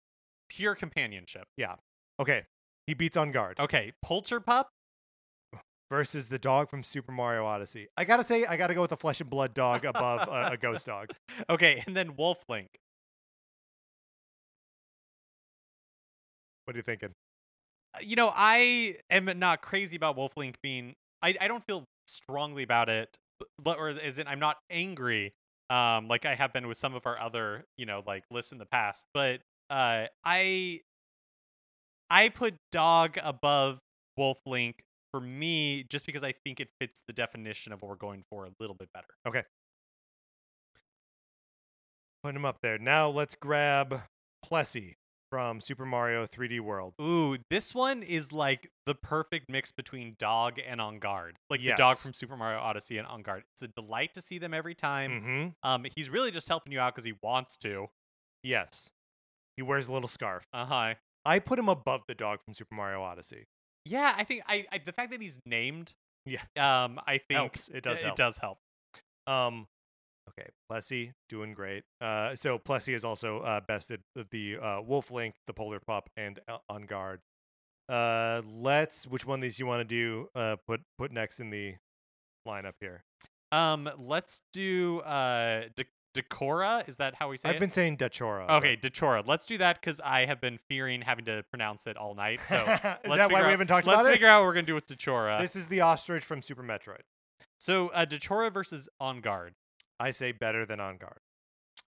pure companionship. Yeah. Okay, he beats Enguarde Okay, Polterpup. Versus the dog from Super Mario Odyssey. I gotta say, I gotta go with a flesh and blood dog above a, a ghost dog. Okay, and then Wolf Link. What are you thinking? Uh, You know, I am not crazy about Wolf Link being. I, I don't feel strongly about it, but, or is it? I'm not angry, um, like I have been with some of our other, you know, like lists in the past. But uh, I, I put dog above Wolflink for me, just because I think it fits the definition of what we're going for a little bit better. Okay. Putting him up there. Now let's grab Plessy from Super Mario 3D World. Ooh, this one is like the perfect mix between dog and Enguarde. Like the dog from Super Mario Odyssey and Enguarde. It's a delight to see them every time. Mm-hmm. Um, he's really just helping you out because he wants to. Yes. He wears a little scarf. Uh huh. I put him above the dog from Super Mario Odyssey. Yeah, I think I, I the fact that he's named. Yeah. Um, I think Helps. It does It help. does help. Um, okay, Plessy doing great. Uh, so Plessy is also uh, bested the- uh, Wolf Link, the Polterpup, and uh, Enguarde. Uh, let's. Which one of these you want to do? Uh, put put next in the lineup here. Um, let's do uh De- Decora. Is that how we say it? I've it? been saying Dachora. but- Okay, Dechora. Let's do that because I have been fearing having to pronounce it all night. So is let's that why out, we haven't talked about it? let's figure out what we're gonna do with Dechora. This is the ostrich from Super Metroid. So uh, Dechora versus Enguarde. I say better than Enguarde.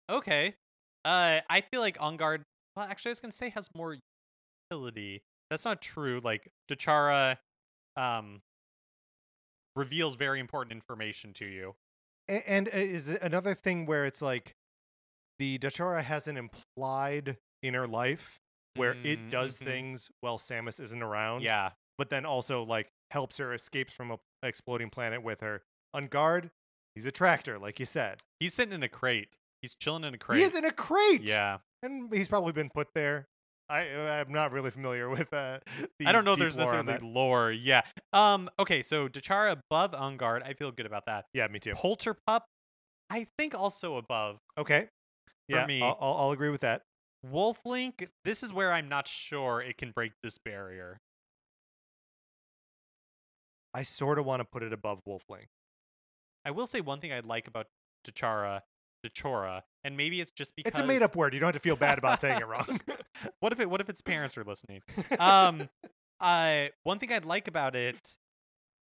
Okay. Uh, I feel like Enguarde. Well, actually, I was gonna say has more utility. That's not true. Like Dechara, um, reveals very important information to you. And uh, is it another thing where it's like the Dachora has an implied inner life where it Mm, does mhm. things while Samus isn't around. Yeah. but then also like helps her escapes from a exploding planet with her. Enguarde, he's a tractor, like you said. He's sitting in a crate. He's chilling in a crate. He is in a crate. Yeah. and he's probably been put there. I I'm not really familiar with uh. The I don't know there's lore necessarily lore. Yeah. Um. Okay. So Dechara above Enguarde. I feel good about that. Yeah, me too. Polter Pup. I think also above. Okay. Yeah, me- I'll, I'll, agree with that. Wolf Link. This is where I'm not sure it can break this barrier. I sort of want to put it above Wolf Link. I will say one thing I like about Dechara, Dechora, and maybe it's just because It's a made up word. You don't have to feel bad about saying it wrong. what if it? What if its parents are listening? um, uh, one thing I'd like about it,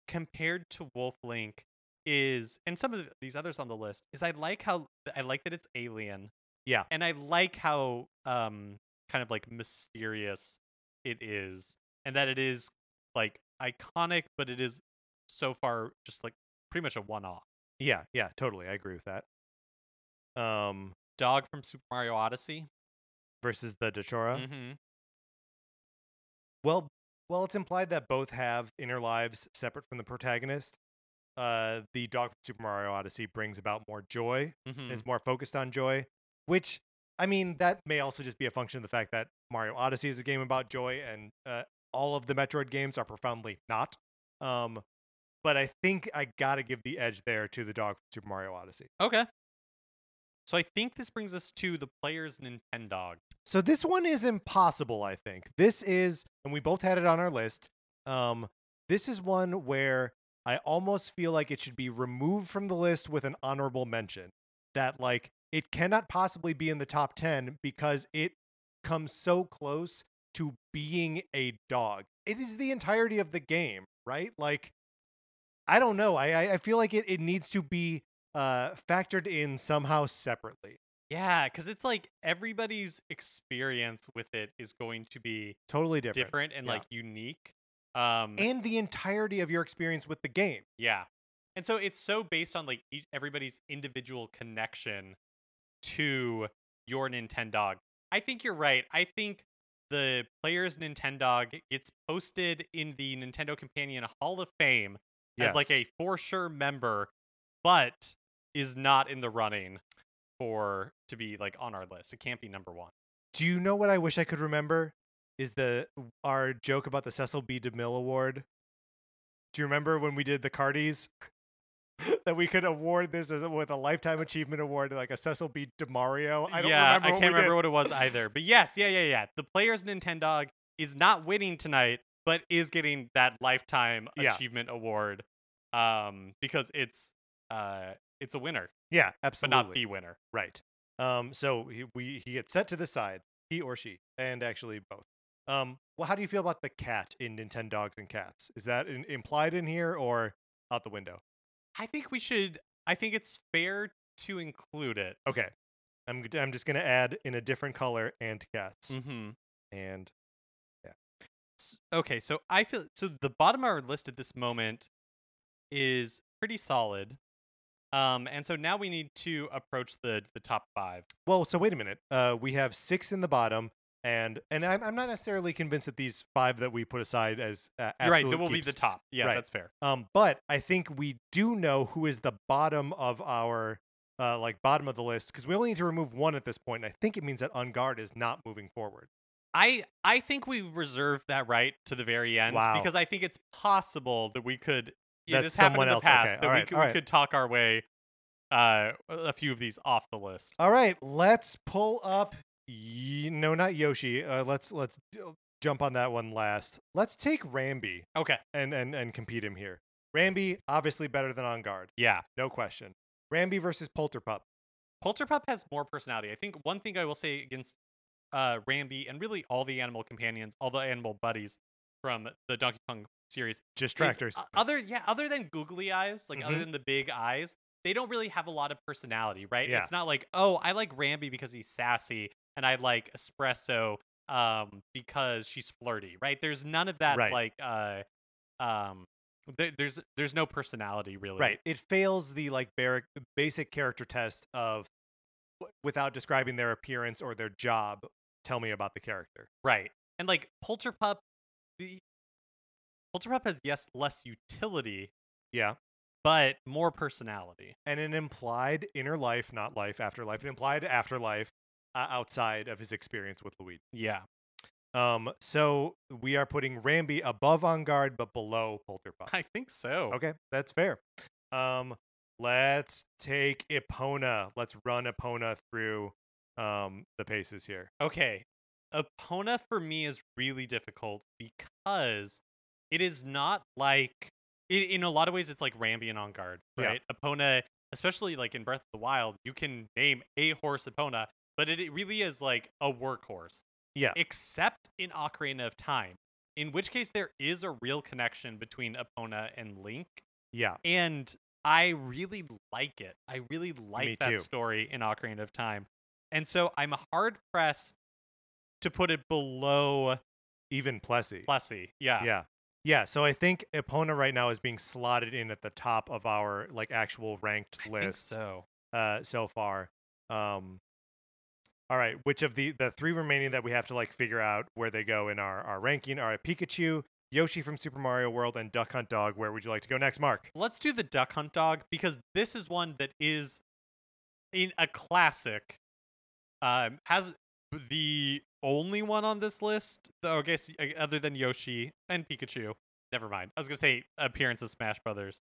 compared to Wolf Link, is and some of these others on the list is I like how I like that it's alien. Yeah. and I like how um kind of like mysterious it is, and that it is like iconic, but it is so far just like pretty much a one-off. yeah, yeah, totally. I agree with that. Um, Dog from Super Mario Odyssey. versus the Dachora. Mm-hmm. Well, well, it's implied that both have inner lives separate from the protagonist. Uh, the dog from Super Mario Odyssey brings about more joy, Mm-hmm. is more focused on joy, which I mean that may also just be a function of the fact that Mario Odyssey is a game about joy, and uh, all of the Metroid games are profoundly not. Um, but I think I gotta give the edge there to the dog from Super Mario Odyssey. Okay. So I think this brings us to the player's Nintendog. So this one is impossible, I think. This is, and we both had it on our list. Um, this is one where I almost feel like it should be removed from the list with an honorable mention. That like it cannot possibly be in the top 10 because it comes so close to being a dog. It is the entirety of the game, right? Like I don't know. I I- feel like it, it needs to be uh factored in somehow separately. Yeah, because it's like everybody's experience with it is going to be Totally different. different, and Yeah. like unique. Um, and the entirety of your experience with the game. yeah, and so it's so based on like each, everybody's individual connection to your Nintendog. I think you're right. I think the player's Nintendog gets posted in the Nintendo Companion Hall of Fame as like a for sure member, but is not in the running for to be like on our list. It can't be number one. Do you know what I wish I could remember? Is the our joke about the Cecil B. DeMille Award? Do you remember when we did the Cardies? that we could award this as a, with a lifetime achievement award, like a Cecil B. DeMario. I don't yeah, remember. I can't remember did. what it was either. But yes, yeah, yeah, yeah. The player's Nintendog is not winning tonight, but is getting that lifetime Yeah. achievement award. Um, because it's uh it's a winner, Yeah, absolutely. but not the winner. Right. Um. So he, we he gets set to the side, he or she, and actually both. Um. Well, how do you feel about the cat in Nintendogs and Cats? Is that in, implied in here or out the window? I think we should I think it's fair to include it. Okay. I'm I'm just gonna add in a different color and cats Mm-hmm. and yeah. Okay, so I feel so the bottom of our list at this moment is pretty solid. Um, and so now we need to approach the the top five. well. So wait a minute. Uh, we have six in the bottom, and and I'm I'm not necessarily convinced that these five that we put aside as uh, You're right, that will be the top. Yeah, Right. that's fair. Um, but I think we do know who is the bottom of our uh like bottom of the list because we only need to remove one at this point. And I think it means that Enguarde is not moving forward. I I think we reserve that right to the very end Wow. because I think it's possible that we could. Yeah, That this happened someone in the else- past okay, that we alright, could we could talk our way uh a few of these off the list. All right, let's pull up. Y- no, not Yoshi. Uh, let's let's d- jump on that one last. Let's take Rambi Okay. and and and compete him here. Rambi obviously better than Enguarde, Yeah. no question. Rambi versus Polterpup. Polterpup has more personality. I think one thing I will say against uh Rambi and really all the animal companions, all the animal buddies from the Donkey Kong series is, Distractors. uh, other yeah, other than googly eyes, like other Mhm. than the big eyes, they don't really have a lot of personality, right? Yeah. It's not like, oh, I like Rambi because he's sassy and I like Espresso um because she's flirty, right? There's none of that Right. like uh um there, there's there's no personality really. Right. It fails the like bar- basic character test of without describing their appearance or their job. Tell me about the character. Right. And like Polterpup Polterpup has yes less utility, Yeah. but more personality. And an implied inner life, not life, afterlife, an implied afterlife uh, outside of his experience with Luigi. Yeah. Um, so we are putting Rambi above Enguarde but below Polterpup. I think so. Okay, that's fair. Um, let's take Epona. Let's run Epona through um the paces here. Okay. Epona for me is really difficult because it is not like in, in a lot of ways it's like Rambi and Enguarde, Yeah. right? Epona, especially like in Breath of the Wild, you can name a horse Epona, but it, it really is like a workhorse. Yeah. Except in Ocarina of Time, in which case there is a real connection between Epona and Link. Yeah. And I really like it. I really like Me that too. story in Ocarina of Time. And so I'm hard pressed to put it below Even Plessy. Plessy. Yeah. Yeah. Yeah, so I think Epona right now is being slotted in at the top of our like actual ranked I list so. uh so far. Um all right, which of the the three remaining that we have to like figure out where they go in our our ranking are Pikachu, Yoshi from Super Mario World and Duck Hunt Dog. Where would you like to go next, Mark? Let's do the Duck Hunt Dog because this is one that is in a classic. Um, has the only one on this list. though I guess uh, other than Yoshi and Pikachu. Never mind. I was gonna say appearance of Smash Brothers.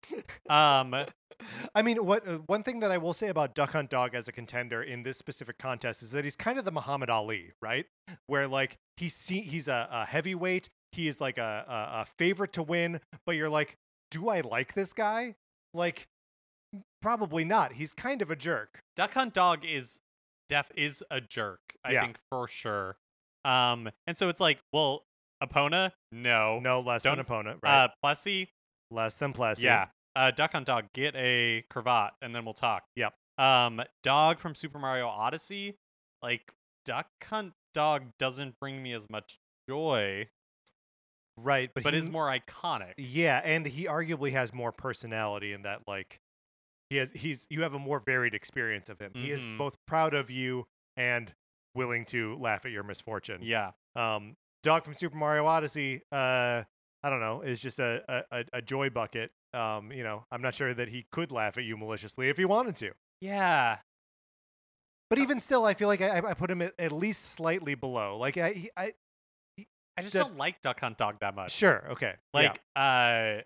Um, I mean, what uh, one thing that I will say about Duck Hunt Dog as a contender in this specific contest is that he's kind of the Muhammad Ali, right? Where like he's see- he's a, a heavyweight, he is like a, a a favorite to win, but you're like, do I like this guy? Like, probably not. He's kind of a jerk. Duck Hunt Dog is def is a jerk. I Yeah. think for sure. Um, and so it's like, well, Epona, no. No less than Don't- opponent, right? Uh, Plessy, less than Plessy. yeah. Uh, Duck Hunt Dog, get a cravat, and then we'll talk. Yep. Um, Dog from Super Mario Odyssey, like Duck Hunt Dog doesn't bring me as much joy, right. But but he, is more iconic. Yeah, and he arguably has more personality in that like he has he's you have a more varied experience of him. He is Mhm. both proud of you and willing to laugh at your misfortune. Yeah. Um Dog from Super Mario Odyssey, uh I don't know, is just a, a, a- joy bucket. Um, you know, I'm not sure that he could laugh at you maliciously if he wanted to. Yeah. But even still, I feel like I, I put him at, at least slightly below. Like I, he- I I just don't like Duck Hunt Dog that much. sure, okay, yeah. Like, uh,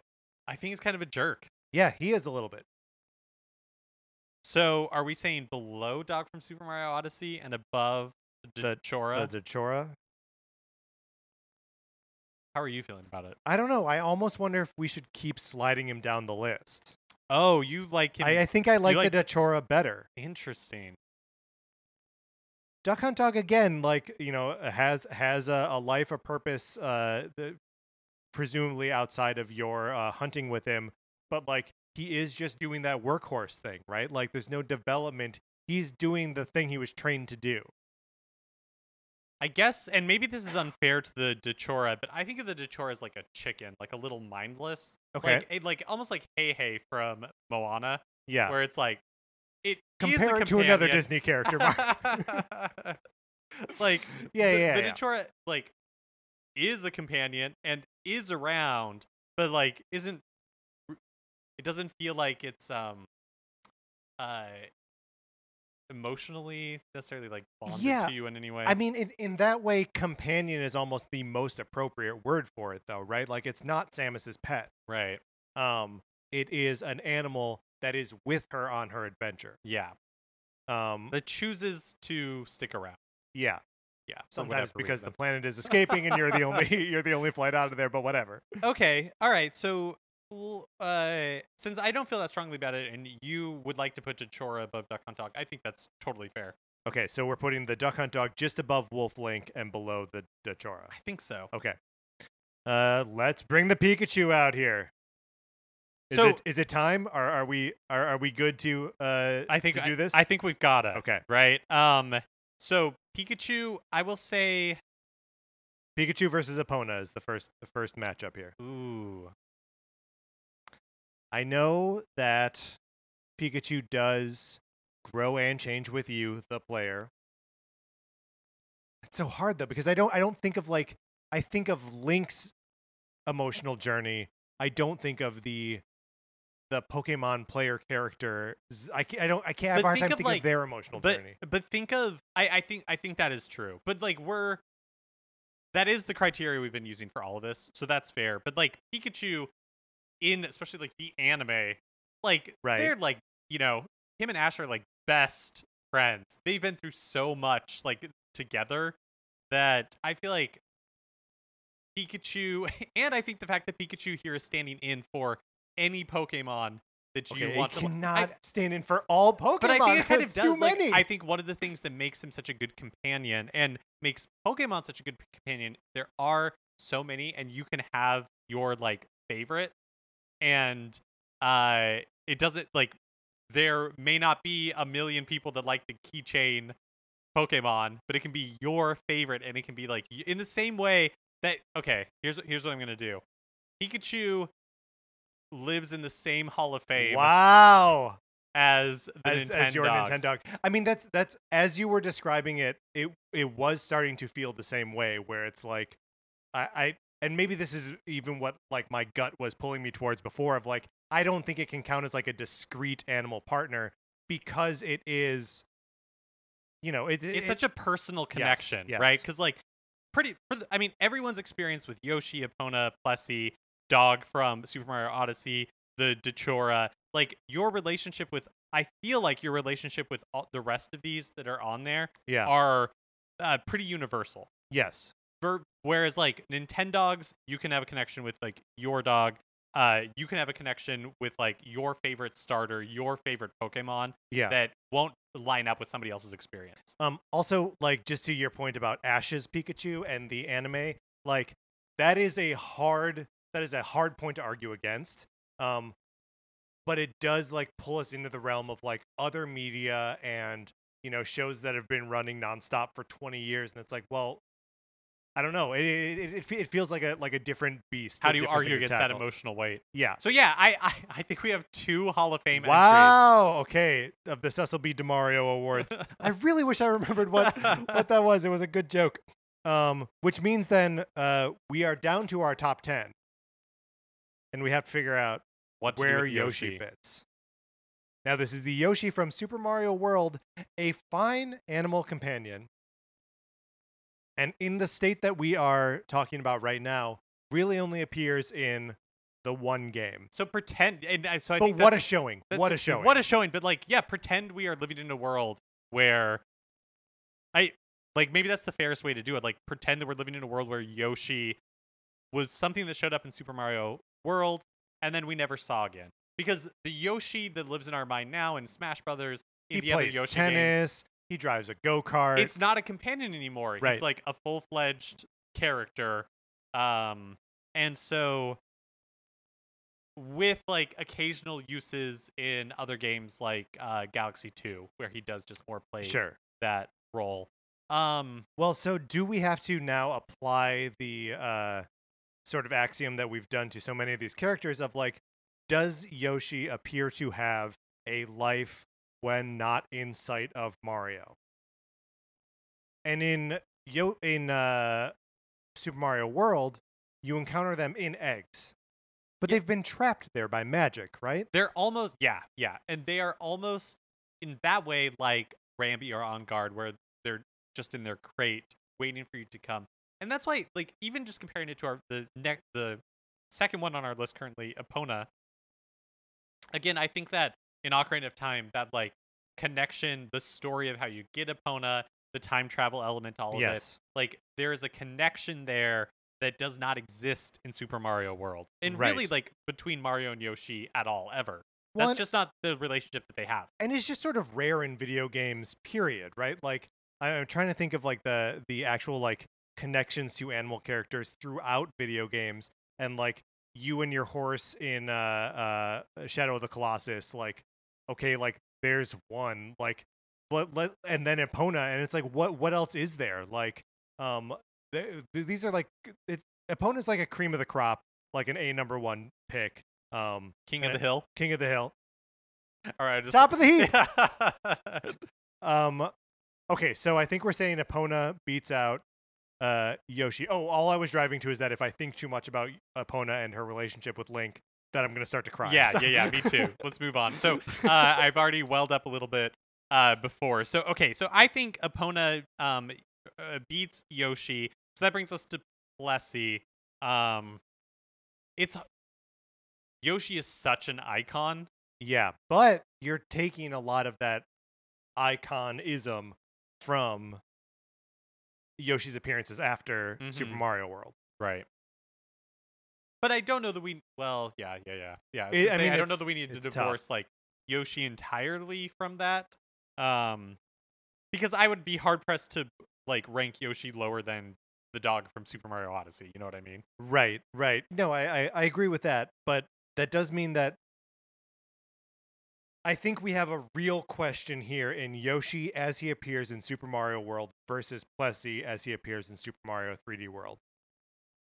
I think he's kind of a jerk. yeah, he is a little bit. So, are we saying below Dog from Super Mario Odyssey and above The- Chora? The Dachora, How are you feeling about it? I don't know. I almost wonder if we should keep sliding him down the list. Oh, you like him? I, I think I like liked- the Dachora better. Interesting. Duck Hunt Dog again, like you know, has has a, a life, a purpose, uh, the, presumably outside of your uh, hunting with him. But like he is just doing that workhorse thing, right? Like there's no development. He's doing the thing he was trained to do. I guess, and maybe this is unfair to the Dachora, but I think of the Dachora as like a chicken, like a little mindless. Okay. Like, like almost like Hey Hey from Moana, Yeah. where it's like it Compare it to another. Disney character. Mark. like Yeah, the, yeah, the yeah. Dachora like is a companion and is around, but like isn't. It doesn't feel like it's um, uh, emotionally necessarily like bonded Yeah, to you in any way. I mean, in, in that way, companion is almost the most appropriate word for it, though, right? Like, it's not Samus's pet. right. Um, it is an animal that is with her on her adventure. Yeah. Um, That chooses to stick around. yeah, Yeah. sometimes because the planet is escaping and you're the only you're the only flight out of there. But whatever. Okay. All right. So, uh, since I don't feel that strongly about it, and you would like to put Dachora above Duck Hunt Dog, I think that's totally fair. Okay, so we're putting the Duck Hunt Dog just above Wolf Link and below the Dachora. I think so. Okay. Uh, let's bring the Pikachu out here. Is So- it is it time? Are are we are, are we good to uh I think to do this? I think we've got to. okay. Right. Um. So Pikachu, I will say, Pikachu versus Epona is the first the first matchup here. ooh, I know that Pikachu does grow and change with you, the player. It's so hard though because I don't I don't think of like I think of Link's emotional journey. I don't think of the the Pokemon player character. I, I don't I can't have a hard think time of, thinking like- of their emotional but journey. but think of I I think I think that is true. But like we're that is the criteria we've been using for all of this, so that's fair. But like Pikachu, in especially like the anime, like Right. they're like you know him and Ash are like best friends. They've been through so much like together that I feel like Pikachu, and I think the fact that Pikachu here is standing in for any Pokemon that you Okay, want to. I- stand in for all Pokemon. but I think it kind of does. too like, many. I think one of the things that makes him such a good companion and makes Pokemon such a good companion, there are so many, and you can have your like favorite, and uh, it doesn't like there may not be a million people that like the keychain Pokemon, but it can be your favorite, and it can be like in the same way that okay. Here's what- here's what I'm gonna do. Pikachu lives in the same Hall of Fame wow. as the as, as your Nintendo. I mean, that's that's as you were describing it, it it was starting to feel the same way, where it's like, I, I and maybe this is even what like my gut was pulling me towards before of like, I don't think it can count as like a discrete animal partner because it is, you know, it, It's it- such a personal connection, right? yes. Because like, pretty. For the, I mean, everyone's experience with Yoshi, Epona, Plessy, Dog from Super Mario Odyssey, the Dachora, like your relationship with. I feel like your relationship with all the rest of these that are on there yeah, are uh, pretty universal. yes, Ver- whereas like Nintendogs, you can have a connection with like your dog. Uh, you can have a connection with like your favorite starter, your favorite Pokemon yeah. that won't line up with somebody else's experience. Um, also, like just to your point about Ash's Pikachu and the anime, like that is a hard that is a hard point to argue against. Um, but it does like pull us into the realm of like other media and you know shows that have been running nonstop for 20 years, and it's like, well, I don't know. It it, it, it feels like a like a different beast. How do you argue against that emotional weight? Yeah. So yeah, I, I I think we have two Hall of Fame Wow. Okay. Of the Cecil B. DeMario Awards. I really wish I remembered what what that was. It was a good joke. Um, which means then uh, we are down to our top ten, and we have to figure out what where Yoshi Yoshi? fits. Now, this is the Yoshi from Super Mario World, a fine animal companion, and in the state that we are talking about right now, really only appears in the one game. So pretend, and I- so I but think what a that's- showing! that's What a showing! What a showing! But like, yeah, pretend we are living in a world where I like maybe that's the fairest way to do it. Like, pretend that we're living in a world where Yoshi was something that showed up in Super Mario World, and then we never saw again. Because the Yoshi that lives in our mind now in Smash Brothers, in he the other plays Yoshi games, tennis. He drives a go kart. it's not a companion anymore. Right. He's like a full fledged character. Um, and so with like occasional uses in other games like uh, Galaxy 2, where he does just more play sure. that role. Um, Well, so do we have to now apply the uh, sort of axiom that we've done to so many of these characters of like, does Yoshi appear to have a life when not in sight of Mario? And in Yo in uh, Super Mario World, you encounter them in eggs, but Yeah. they've been trapped there by magic, right? they're almost yeah, yeah, and they are almost in that way like Rambi or Enguarde, where they're just in their crate waiting for you to come. And that's why, like, even just comparing it to our the next the second one on our list currently, Epona. Again, I think that in Ocarina of Time, that like connection, the story of how you get Epona, the time travel element, all of it, like there is a connection there that does not exist in Super Mario World, and really like between Mario and Yoshi at all ever. Well, That's just not the relationship that they have. and it's just sort of rare in video games period right like i'm trying to think of like the the actual like connections to animal characters throughout video games and like you and your horse in uh uh shadow of the colossus like okay like there's one like let, let and then epona and it's like what what else is there like um th- th- these are like it's epona's like a cream of the crop like an a number one pick um King of the Hill. king of the hill All right, just top of the heap Um, okay, so I think we're saying Epona beats out uh Yoshi. Oh, all I was driving to is that if I think too much about Epona and her relationship with Link, that I'm gonna start to cry. Yeah, So- yeah, yeah. Me too. Let's move on. So uh, I've already welled up a little bit uh, before. So okay, so I think Epona um, uh, beats Yoshi. So that brings us to Plessy. Um, it's Yoshi is such an icon. yeah, but you're taking a lot of that iconism from Yoshi's appearances after Super Mhm. Mario World. Right. But I don't know that we. Well, yeah, yeah, yeah, yeah. I, was I- I mean, I don't know that we need to it's tough. divorce like Yoshi entirely from that. Um, because I would be hard pressed to like rank Yoshi lower than the dog from Super Mario Odyssey. You know what I mean? Right, right. No, I, I, I agree with that, but that does mean that I think we have a real question here in Yoshi as he appears in Super Mario World versus Plessy as he appears in Super Mario 3D World.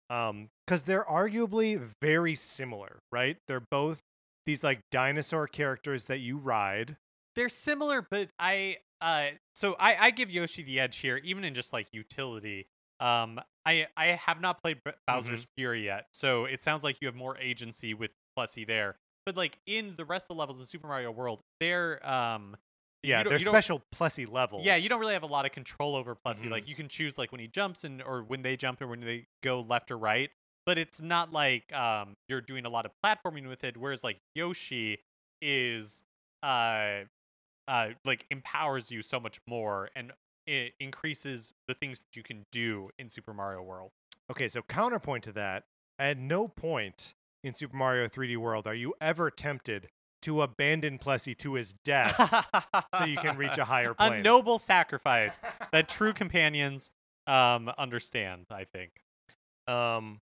Um, because they're arguably very similar, right? They're both these like dinosaur characters that you ride. They're similar, but I uh so I I give Yoshi the edge here, even in just like utility. Um, I I have not played Bowser's Fury yet, so it sounds like you have more agency with Plessy there. But like in the rest of the levels of Super Mario World, they're um Yeah, they're special Plessy levels. Yeah, you don't really have a lot of control over Plessy. Mhm. Like you can choose like when he jumps and or when they jump and when they go left or right. But it's not like um you're doing a lot of platforming with it. Whereas like Yoshi is uh uh like empowers you so much more and it increases the things that you can do in Super Mario World. Okay, so counterpoint to that, at no point in Super Mario 3D World are you ever tempted to abandon Plessy to his death so you can reach a higher a noble sacrifice that true companions um understand, I think. Um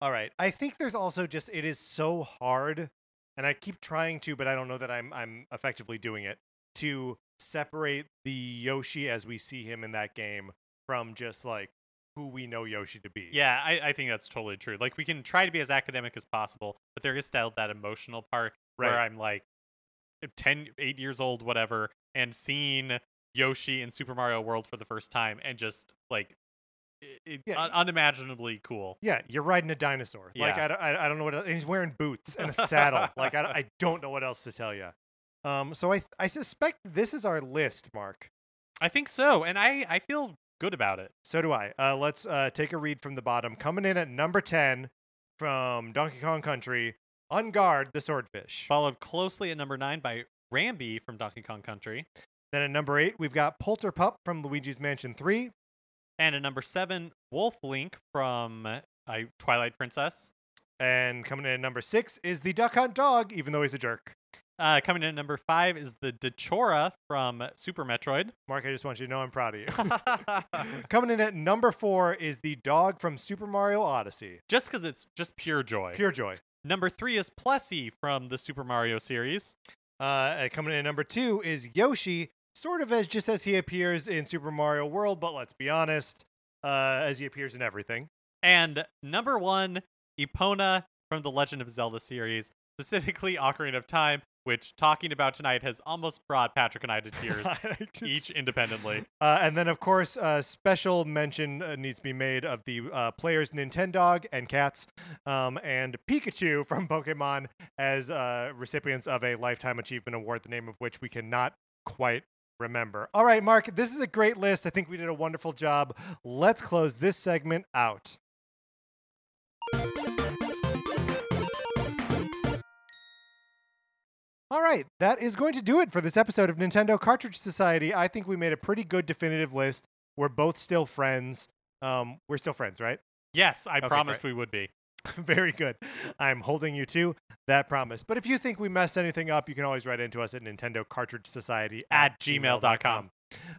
All right. I think there's also just it is so hard and I keep trying to but I don't know that I'm I'm effectively doing it to separate the Yoshi as we see him in that game from just like who we know Yoshi to be. Yeah, I, I think that's totally true. Like we can try to be as academic as possible, but there is still that emotional part where I'm like 10, 8 years old, whatever, and seeing Yoshi in Super Mario World for the first time and just like it, Yeah. un- unimaginably cool. Yeah, you're riding a dinosaur. Like Yeah. I, don't- I, I don't know what. el- And he's wearing boots and a saddle. like I, don't- I don't know what else to tell you. Um, so I I suspect this is our list, Mark. I think so, and I I feel good about it. So do I. Uh, let's uh, take a read from the bottom. Coming in at number ten from Donkey Kong Country, Enguarde, the Swordfish. Followed closely at number nine by Rambi from Donkey Kong Country, Then at number eight, we've got Polter Pup from Luigi's Mansion Three. and at number seven, Wolf Link from uh, Twilight Princess. And coming in at number six is the Duck Hunt Dog, even though he's a jerk. Uh, coming in at number five is the Dachora from Super Metroid. Mark, I just want you to know I'm proud of you. Coming in at number four is the dog from Super Mario Odyssey. just because it's just pure joy. Pure joy. Number three is Plessy from the Super Mario series. Uh, coming in at number two is Yoshi, sort of as just as he appears in Super Mario World, but let's be honest, uh, as he appears in everything. And number one, Epona from the Legend of Zelda series, specifically Ocarina of Time, which talking about tonight has almost brought Patrick and I to tears, each independently. Uh, and then, of course, uh, special mention uh, needs to be made of the uh, players Nintendog and Cats um, and Pikachu from Pokemon as uh, recipients of a Lifetime Achievement Award, the name of which we cannot quite remember. All right, Mark, this is a great list. I think we did a wonderful job. Let's close this segment out. All right, that is going to do it for this episode of Nintendo Cartridge Society. I think we made a pretty good definitive list. We're both still friends. Um, we're still friends, right? Yes, I Okay, promised great. we would be. Very good. I'm holding you to that promise. But if you think we messed anything up, you can always write into us at Nintendo Cartridge Society At gmail.com.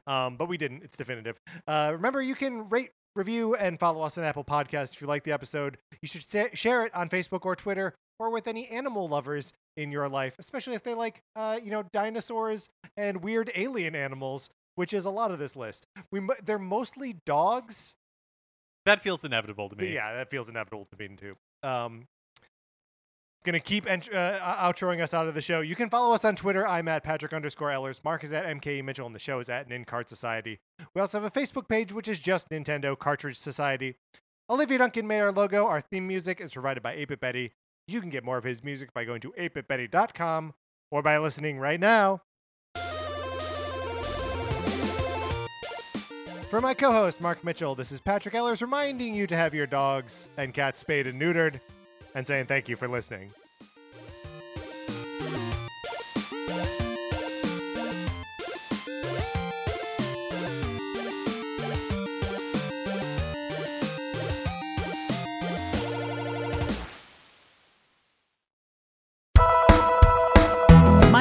Um, but we didn't. It's definitive. Uh, remember, you can rate, review, and follow us on Apple Podcasts if you like the episode. You should sa- share it on Facebook or Twitter or with any animal lovers in your life, especially if they like, uh, you know, dinosaurs and weird alien animals, which is a lot of this list. We they're mostly dogs. That feels inevitable to me. Yeah, that feels inevitable to me too. Um, gonna keep ent- uh, outroing us out of the show. You can follow us on Twitter. I'm at Patrick underscore Ellers. Mark is at MKE Mitchell, and the show is at Nincart Society. We also have a Facebook page, which is just Nintendo Cartridge Society. Olivia Duncan made our logo. Our theme music is provided by 8-Bit Betty. You can get more of his music by going to 8bitbetty.com or by listening right now. For my co host, Mark Mitchell, this is Patrick Ellers reminding you to have your dogs and cats spayed and neutered and saying thank you for listening.